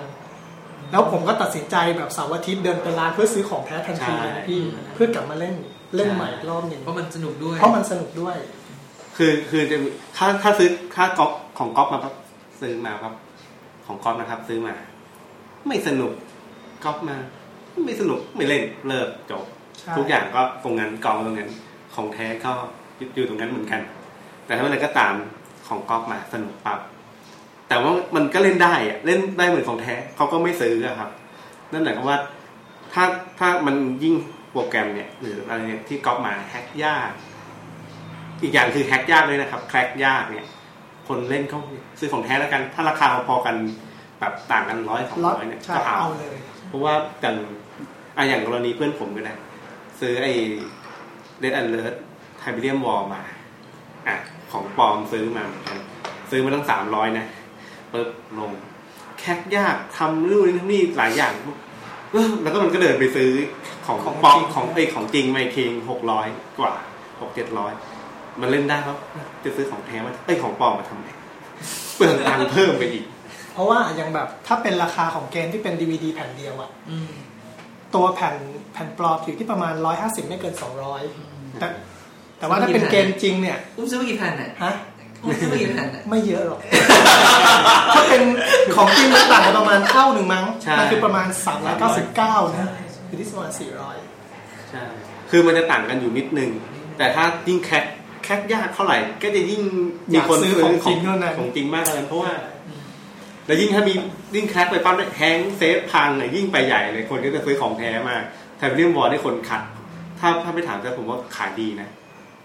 แล้วผมก็ตัดสินใจแบบเสาร์อาทิตย์เดินไปร้านเพื่อซื้อของแท้ทันทีเลยนะพี่ เพื่อกลับมาเล่นเล่นใหม่อีกรอบหนึ่งเพราะมันสนุกด้วย เพราะมันสนุกด้วย คือคือจะมีถ้าถ้าซื้อถ้าก๊อฟของก๊อฟมาปั๊บซื้อมาปั๊บของก๊อฟนะครับ ซื้อมา ไม่สนุกก๊อฟมา ไม่สนุกไม่เล่นเลิกจบใช่ทุกอย่างก็ตรงนั้นกองตรงนั้นของแท้ก็อยู่ตรงนั้นเหมือนกัน แต่ถ้าอะไรก็ตามของก๊อฟมาสนุกปั๊บแต่ว่ามันก็เล่นได้อะเล่นได้เหมือนของแท้เขาก็ไม่ซื้ออะครับ นั่นหมายความว่าถ้าถ้ามันยิ่งโปรแกรมเนี่ย หรืออะไรเนี่ยที่ก๊อปมาแฮกยาก อีกอย่างคือแฮกยากเลยนะครับแคร็กยากเนี่ย คนเล่นเขาซื้อของแท้แล้วกัน ถ้าราคาพอๆกันแบบต่างกันร้อยสองล็อตร้อยเนี่ยใช่ก็เอาเอาเลยเพราะว่าอย่าง อะอย่างกรณีเพื่อนผมก็ได้ ซื้อไอ้เ e ด a นเลิร์ไทเบเรียมวอลมาอะของปลอมซื้อมาเหมือนกันซื้อมาตั้งสามร้อยนะปึ๊บลง แคกยากทำนู่นนี่นี่หลายอย่างเออแล้วก็มันก็เดินไปซื้อของของปลอจริมงของไอ้ยของจริงมาอีกทีหกร้อยกว่าหกเจ็ดร้อยมันเล่นได้ครับจะซื้อของแท้มาไอ้ยของปลอมมาทำไมเปลืองตังค์เพิ่มไปอีก เพราะว่าอย่างแบบถ้าเป็นราคาของเกมที่เป็น DVD แผ่นเดียวอะอืม ตัวแผ่นแผ่นปลอมอยู่ที่ประมาณ 150 ไม่เกิน 200 แต่แต่ว่าถ้าเป็นเกมจริงเนี่ยอุ้มซื้อมากี่แผ่นอะฮะอุ้มซื้อมากี่แผ่นอะไม่เยอะหรอก ถ้าเป็นของจริงมันต่างกันประมาณเท่าหนึ่งมั้งใช่มันคือประมาณ 399 นะคือที่ประมาณ400 ใช่ คือมันจะต่างกันอยู่นิดนึง แต่ถ้ายิ่งแคกแคกยากเท่าไหร่ ก็จะยิ่งมีคนอยากซื้อของจริงเท่านั้นของจริงมากเลยเพราะว่า แล้วยิ่งถ้ามียิ่งแคกไปปั๊บเนี่ยแฮงก์เซฟพังเนี่ยยิ่งไปใหญ่เลยคนก็จะซื้อของแท้มากไทเบเรียมวอลได้คนขัด ถ้าถ้าไปถามแต่ผมว่าขายดีนะ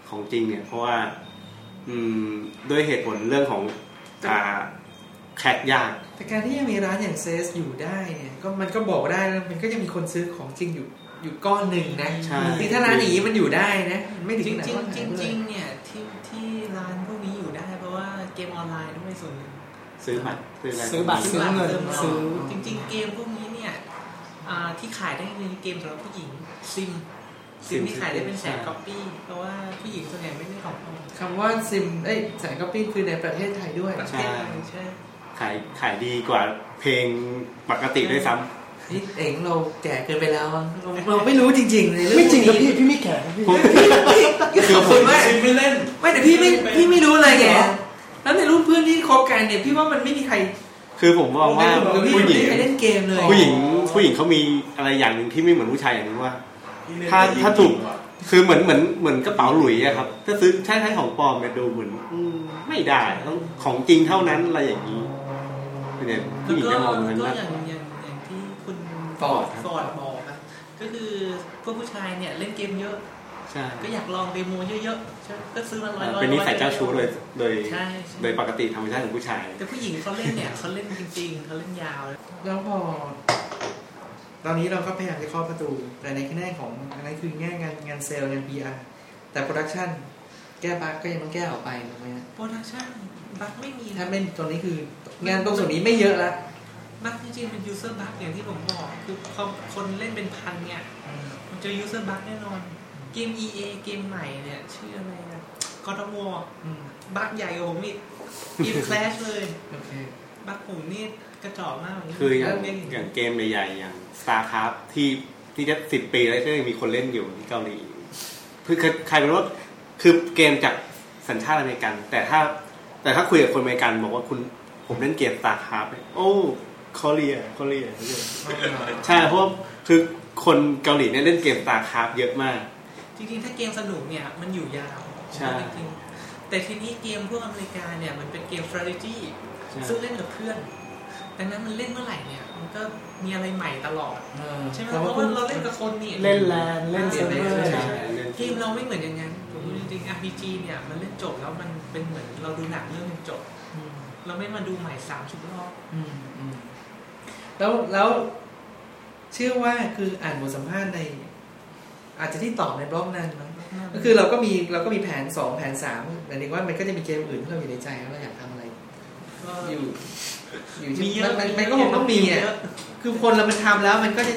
ของจริงเนี่ย เพราะว่า อืมด้วยเหตุผลเรื่องของอ่าแคกยาก แต่การที่ยังมีร้านอย่างเซสอยู่ได้เนี่ยก็มันก็บอกได้แล้วมันก็ยังมีคนซื้อของจริงอยู่อยู่ก้อนหนึ่งนะใช่คือถ้าร้านอย่างนี้มันอยู่ได้นะมันไม่ถึงจริงขนาดจริงว่าจริงจริงๆเนี่ยที่ที่ร้านพวกนี้อยู่ได้เพราะว่าเกมออนไลน์ด้วยส่วนหนึ่ง ซื้อบัตรซื้ออะไรซื้อบัตรซื้เงินซื้อจริง ๆ เกมพวกนี้เนี่ยอ่าที่ขายได้ในเกมสำหรับผู้หญิงซิมซิมที่ขายได้เป็นแสนก๊อปปี้เพราะว่าผู้หญิงส่วนใหญ่ไม่ได้ของปลอมคำว่าซิมเอ้ยแสนก๊อปปี้คือในประเทศไทยด้วยประเทศไทยใช่ขายขายดีกว่าเพลงปกติด้วยซ้ำนี่เองเราแก่เกินไปแล้วอะเราเราไม่รู้จริงๆในเรื่องไม่จริงพนะวกพี่นี้พี่ไม่แข็งนะพี่ผมขอบคุณมากไม่เล่นไม่แต่พี่ไม่พี่ไม่รู้อะไรไง แล้วในรุ่นเพื่อนที่คบกันเนี่ยพี่ว่ามันไม่มีใคร คือผมมองว่าไม่ผู้หญิงมีใครเล่นเกมเลยผู้หญิงผู้หญิงเขามีอะไรอย่างหนึ่งที่ไม่เหมือนผู้ชายอย่างนึงว่า ถ้าถ้าถูกคือเหมือนเหมือนเหมือนกระเป๋าหลุยอะครับ ถ้าซื้อใช้ใช้ของปลอมเนี่ยดูเหมือนอืมไม่ได้ต้องของจริงเท่านั้นอะไรอย่างนี้เนี่ยผู้หญิงก็จะมองเหมือนก็ว่าอย่างอย่างอย่างที่คุณฟอร์ดฟอร์ดบอกอะก็คือพวกผู้ชายเนี่ยเล่นเกมเยอะใช่ ก็อยากลอง demo เยอะๆใช่ก็ซื้อมาร้อยร้อยเป็นนิสัยเจ้าชู้โดยโดยใช่ใช่โดยปกติธรรมชาติของผู้ชาย แต่ผู้หญิงเขาเล่นเนี่ยเขาเล่นจริงๆเขาเล่นยาว แล้วพอตอนนี้เราก็พยายามจะเคาะประตู แต่ในแง่ของอะไรคือแง่งานงานเซลล์งาน PR แต่โปรดักชันแก้บั๊กก็ยังต้องแก้ออกไปถูกไหมฮะ production bug ไม่มีถ้าไม่ตรงนี้คืองานตรงส่วนนี้ไม่เยอะละ bug จริงๆเป็น user bug อย่างที่ผมบอก คือพอคนเล่นเป็นพันเนี่ยมันเจอ user bug แน่นอน เกม EA เกมใหม่เนี่ยชื่ออะไรนะกอร์วออืมบั๊กใหญ่กว่าผมอีกอีฟแคลชเลยโอเคบั๊กผมนี่กระจอกมากคืออย่างเล่นอย่างเกมใหญ่ๆอย่าง StarCraft ที่ที่จะสิบปีแล้วก็ยังมีคนเล่นอยู่ที่เกาหลีคือคือใครเป็นว่าคือเกมจากสัญชาติอเมริกัน แต่ถ้า แต่ถ้าคุยกับคนอเมริกันบอกว่าคุณผมเล่นเกม StarCraft เนี่ยโอ้เกาหลีเกาหลีใช่เพราะว่าคือคนเกาหลีเนี่ยเล่นเกม StarCraft เยอะมากจ ริงๆ ถ้าเกมสนุกเนี่ยมันอยู่ยาวใช่จริงๆแต่ทีนี้เกมพวกอเมริกาเนี่ยมันเป็นเกม strategy ใช่ซึ่งเล่นกับเพื่อนดังนั้นมันเล่นเมื่อไหร่เนี่ย มันก็มีอะไรใหม่ตลอดเออใช่ไหมแต่เพว่าราะคุว่าณเราเล่นกับคนนี่เล่นแลนเล่นเซิร์ฟเวอร์ใช่เล่นเกมเราไม่เหมือนอย่างนั้นผมพูดจริงๆ RPG เนี่ยมันเล่นจบแล้วมันเป็นเหมือนเราดูหนังเรื่องหนึงจบอืมเราไม่มาดูใหม่สามสิบรอบอืมอืมแล้วแล้วเชื่อว่าคืออ่านบทสัมภาษณ์ใน อาจจะที่ตอบในบล็อกนั้นมั้งก็คือเราก็มีเราก็มีแผนสองแผนสามหมายถึงว่ามันก็จะมีเกมอื่นที่เราอยู่ในใจว่าเราอยากทำอะไรก็อยู่อยู่มีที่เยมัอะนมันมันก็คงต้องมีอะเยอะคือคนเรามันทำแล้วมันก็จะ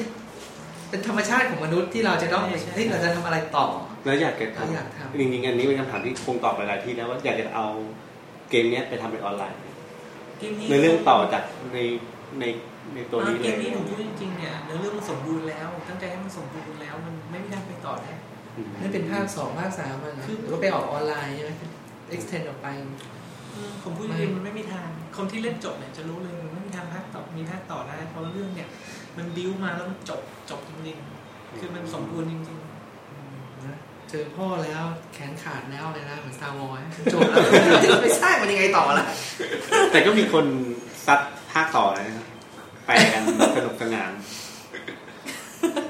เป็นธรรมชาติของมนุษย์ที่เราจะต้องใช่ใช่เฮ้ยเราจะทำอะไรต่อ แล้วอยากจะเราอยากทำจริงๆอันนี้เป็นคำถามที่คงตอบไปหลายที่แล้วว่าอยากจะเอาเกมเนี้ยไปทำเป็นออนไลน์เกมนี้ในเรื่องต่อจากในใน ในตัวนี้เกเลมนี้ยผมพูดจริงๆเนี่ยเนื้อเรื่องมันสมบูรณ์แล้ว ตั้งใจให้มันสมบูรณ์แล้ว มันไม่มีทางไปต่อได้อืมนั่นเป็นภาคสองภาคสามมันคือหรือว่าไปออกออนไลน์ใช่ไหม extend ออกไปอืมผมพูดจริงๆมันไม่มีทาง คนที่เล่นจบเนี่ยจะรู้เลยมันไม่มีทางภาคต่อมีภาคต่อได้เพราะเรื่องเนี่ย มันบิ้วมาแล้วมันจบจบจริงๆคือมันสมบูรณ์จริงนะเจอพ่อแล้วแขนขาดแล้วเลยนะเหมือน Star Wars จบแล้วจะไปสร้างมันยังไงต่อล่ะแต่ก็มีคนซัดภาคต่อนะครับ ไปกันสนุกสนาน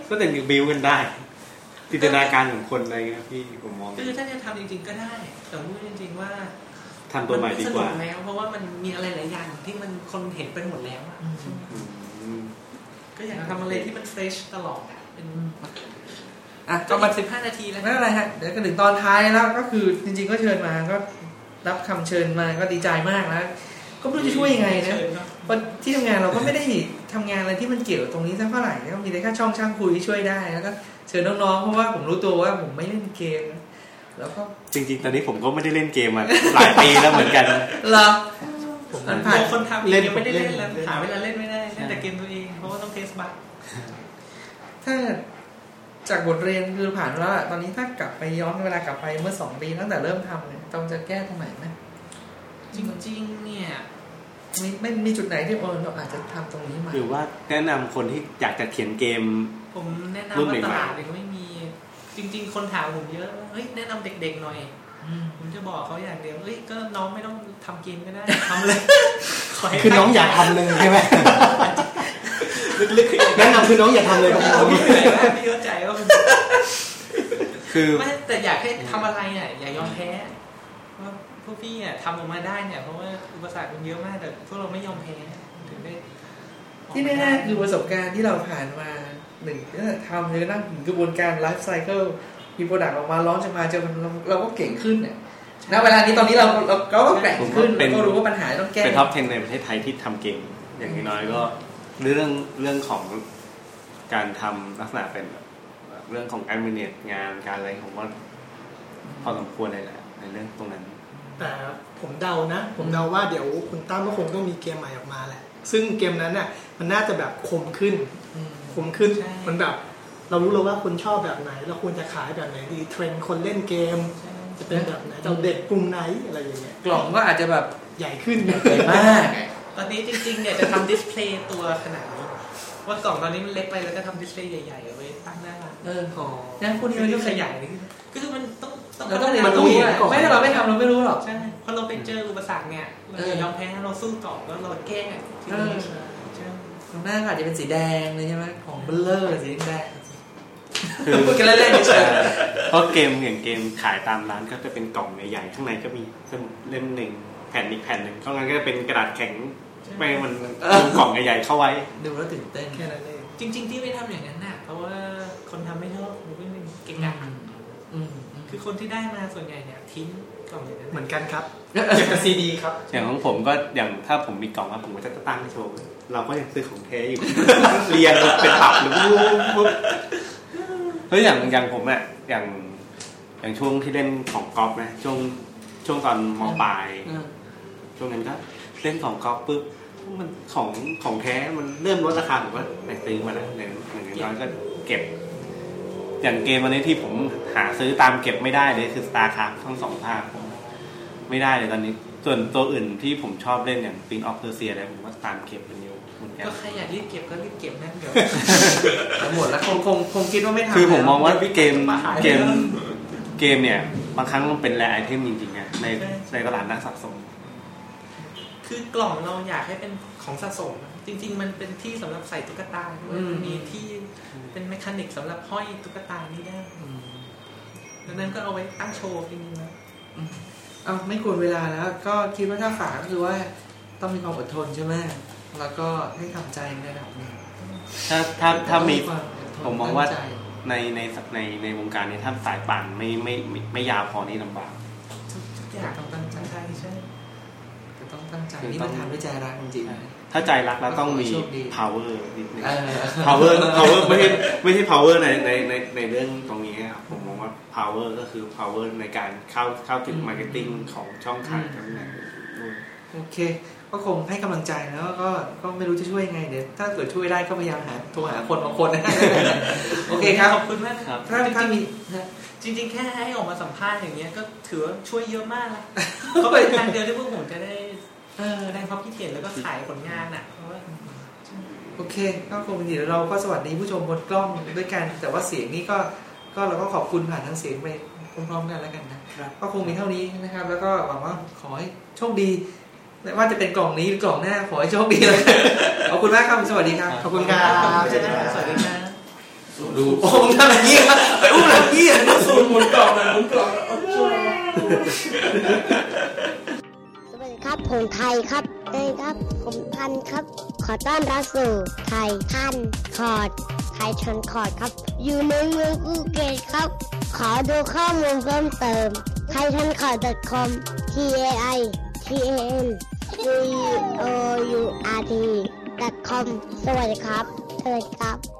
ก็แต่ยังบิวกันได้จินตนาการของคนอะไรเงี้ยพี่ผมมองๆคือถ้าจะทำจริง ๆ ก็ได้ แต่พูดจริง ๆ ว่าทำตัวใหม่ดีกว่านไสนุแล้ว เพราะว่ามันมีอะไรหลายอย่างที่มันคนเห็นไปหมดแล้วอะอืมก็อยากทำอะไรที่มัน fresh ตลอดอะเป็นอะก็ก็มามาสิบห้านาทีแล้วไม่เป็นไรฮะเดี๋ยวก็ถึงตอนท้ายแล้วก็คือจริง ๆ ก็เชิญมาก็รับคำเชิญมาก็ดีใจมากแล้วก็ไม่รู้จะช่วยยังไงนะ เชิญเนอะเพราะที่ทำงานเราก็ไม่ได้ทำงานอะไรที่มันเกี่ยวกับตรงนี้สักเท่าไหร่ก็มีแต่แค่ช่องช่างคุยที่ช่วยได้แล้วก็เชิญน้องๆเพราะว่าผมรู้ตัวว่าผมไม่เล่นเกมแล้วก็จริง ๆ ตอนนี้ผมก็ไม่ได้เล่นเกมมาหลายปีแล้วเหมือนกันเหรอผมมันผ่านตัวคนทำเองยังไม่ได้เล่นแล้วเล่นหาเวลาเล่นไม่ได้เล่นแต่เกมตัวเองเพราะว่าต้องเทสบัคถ้าจากบทเรียนคือผ่านมาแล้วอะตอนนี้ถ้ากลับไปย้อนเวลากลับไปเมื่อสองปีตั้งแต่เริ่มทำเนี่ยต้องจะแก้ตรงไหนไหมจริงๆเนี่ย มีไม่มีจุดไหนที่เออเราอาจจะทำตรงนี้ใหม่หรือว่าแนะนำคนที่อยากจะเขียนเกม ผมแนะนำรุ่นว่าใหม่ๆตลาดยังไม่มี จริง ๆ คนถามผมเยอะว่าเฮ้ยแนะนำเด็กๆหน่อยอืมผมจะบอกเขาอย่างเดียวเฮ้ยก็น้องไม่ต้องทำเกมก็ได้ทำเลยขให้คือน้องอยากทำเลยใช่ไหมลึกๆแนะนำคือน้องอย่าทำเลยครับน้องพี่เหนื่อยมากพี่เข้าใจว่ามันคือไม่แต่อยากให้ทำอะไรอะอย่ายอมแพ้ว่า พวกพี่อะทำออกมาได้เนี่ยเพราะว่าอุปสรรคมันเยอะมากแต่พวกเราไม่ยอมแพ้ถึงได้ออกที่มาแน่ๆคือประสบการณ์ที่เราผ่านมาหนึ่งตั้งแต่ทำเลยนั่งถึงกระบวนการไลฟ์ไซเคิลมี product ออกมาร้อนจะมาเจอมันเราเราก็เก่งขึ้นเนี่ยณเวลานี้ตอนนี้เราเราเราก็แกร่งขึ้นผมว่าเป็นเราก็รู้ว่าปัญหาต้องแก้เป็น top 10ในประเทศไทยที่ทำเกมอย่างน้อยๆก็เรื่องเรื่องของการทำลักษณะเป็นแบบเรื่องของการ manage งานการอะไรผมว่าพอสมควรเลยแหละในเรื่องตรงนั้น แต่ผมเดานะ ผมเดาว่าเดี๋ยวคุณตั้มก็คงต้องมีเกมใหม่ออกมาแหละ ซึ่งเกมนั้นน่ะมันน่าจะแบบคมขึ้นอืมคมขึ้นใช่มันแบบ เรารู้แล้วว่าคุณชอบแบบไหน เราควรจะขายแบบไหนดีเทรนด์คนเล่นเกม จะเป็นแบบไหนจะเอาเด็กกลุ่มไหนอะไรอย่างเงี้ยกล่องก็อาจจะแบบใหญ่ขึ้นใหญ่มากตอนนี้จริงๆเนี่ยจะทำดิสเพลย์ตัวขนาดนี้ว่ากล่องตอนนี้มันเล็กไปแล้วก็ทำดิสเพลย์ใหญ่ๆเอาไว้ตั้งหน้าร้านเอออ๋องั้นพวกนี้มัมันนก็ก็ขขยายายยก็คือมันต้องต้อง เราต้องเรียนมันต้อรู้งเห็นอะก่อนไม่ถ้าเราไม่ทำเราไม่รู้หรอกใช่พอเราไปเจออุปสรรคเนี่ยเราเอออย่ายอมแพ้เราสู้ต่อแล้วเราแก้ทีละนิดใช่ข้างหน้าก็อาจจะเป็นสีแดงเลยใช่ไหมของเบลเลอร์สีแดงคือพูดกันเล่นๆเฉยเพราะเกมอย่างเกมขายตามร้านก็จะเป็นกล่องใหญ่ๆข้างในก็มีสมุดเล่มหนึ่งแผ่นอีกแผ่นหนึ่งข้างในก็จะเป็นกระดาษแข็งไม่ให้มันลงกล่องใหญ่ๆเข้าไว้ดูแล้วตื่นเต้นแค่นั้นเองจริง ๆ ที่ไม่ทำอย่างนั้นน่ะเพราะว่าคนทำไม่ชอบหรือเป็นเก่ง อื อะ มอืมอืม คือคนที่ได้มาส่วนใหญ่เนี่ยทิ้งกล่องอย่างนั้นเหมือนกันครับเก็บกับซีดีครับ อย่างของผมก็อย่างถ้าผมมีกล่องครับผมก็จะตั้งให้โชว์ เราก็ยังซื้อของแท้อยู่ เรียงเป็นตับหรือปุ๊บเฮ้ยอย่างอย่างผมอะอย่าง อย่างช่วงที่เล่นของกอล์ฟนะช่วงช่วงตอนมปลายอืมช่วงนั้นก็เล่นของกอล์ฟปุ๊บมันของของแท้มันเริ่มลดราคาผมก็ไปซื้อมาแล้วอย่างอย่างน้อยก็เก็บ อย่างเกมวันนี้ที่ผมหาซื้อตามเก็บไม่ได้เลยคือ StarCraft ทั้งสองภาคผมไม่ได้เลยตอนนี้ ส่วนตัวอื่นที่ผมชอบเล่นอย่าง Prince of Persia อะไรผมว่าตามเก็บเป็นอยู่เหมือนกัน ก็ใครอยากรีบเก็บก็รีบเก็บนะเดี๋ยวเอาหมดแล้วคงคงคงคิดว่าไม่ทำคือผมมองว่าแล้วเกมมาขายเกมเกมเนี่ย บางครั้งมันเป็นแรไอเทมจริงๆนะในในตลาดนักสะสม คือกล่องเราอยากให้เป็นของสะสม จริง ๆ มันเป็นที่สำหรับใส่ตุ๊กตาด้วยมันมีที่เป็นแมคานิกสำหรับห้อยตุ๊กตานี้ได้อืมดังนั้นก็เอาไว้ตั้งโชว์จริงๆนะเอาไม่ควรเวลาแล้ว ก็คิดว่าถ้าฝากก็คือว่าต้องมีความอดทนใช่ไหมแล้วก็ให้ทำใจในระดับหนึ่งถ้าถ้าถ้ามีควอดทนผมมองว่าตั้ใจในในในในวงการนี้ถ้าสายป่านไม่ไม่ไม่ไม่ยาวพอนี่ลำบากทุกอย่าง ต้องตั้งใจนี่มันทำด้วยใจรักจริงถ้าใจรักแล้วต้องมีโชคดี power นิดนึงๆเออ power power ไม่ใช่ไม่ใช่ power ในในในในเรื่องตรงนี้ครับผมมองว่า power ก็คือ power ในการเข้าเข้าถึง marketing ของช่องทางทั้งนั้นด้วยโอเค ก็คงให้กำลังใจแล้วก็ก็ไม่รู้จะช่วยยังไงเดี๋ยวถ้าเกิดช่วยได้ก็พยายามหาโทรหาคนบางคนนะโอเคครับขอบคุณมากนะครับถ้าถ้ามีจริงๆ แค่ให้ออกมาสัมภาษณ์อย่างเงี้ยก็ถือว่าช่วยเยอะมากนะก็เป็นทางเดียวที่พวกผมจะได้ เออแสดงความคิดเห็นแล้วก็ขายผลงานอะเพราะว่าโอเค ก็คงดีแล้วเราก็สวัสดีผู้ชมบนกล้องด้วยกัน แต่ว่าเสียงนี้ก็ก็เราก็ขอบคุณผ่านทางเสียงไปพร้อมๆกันแล้วกันนะก็คงมีเท่านี้นะครับ แล้วก็หวังว่าขอให้โชคดีไม่ว่าจะเป็นกล่องนี้หรือกล่องหน้าขอให้โชคดีเลยขอบคุณมากครับสวัสดีครับขอบคุณครับสวัสดีครับสวัสดีครับดูโอ้มทำอย่างนี้ครับไปอุ้มแบบนี้อะสูตรหมุนกล่องเลยหมุนกล่องแล้วสวัสดี ครับผมไทยครับเอ้ยครับ ผมทันครับ ขอต้อนรับสู่ไทยทันคอร์ดไทยทันคอร์ดครับ อยู่ในเมืองภูเก็ตครับ ขอดูข้อมูลเพิ่มเติมไทยทันคอร์ด .com t a i t a n c o u r t com สวัสดีครับ เชิญครับ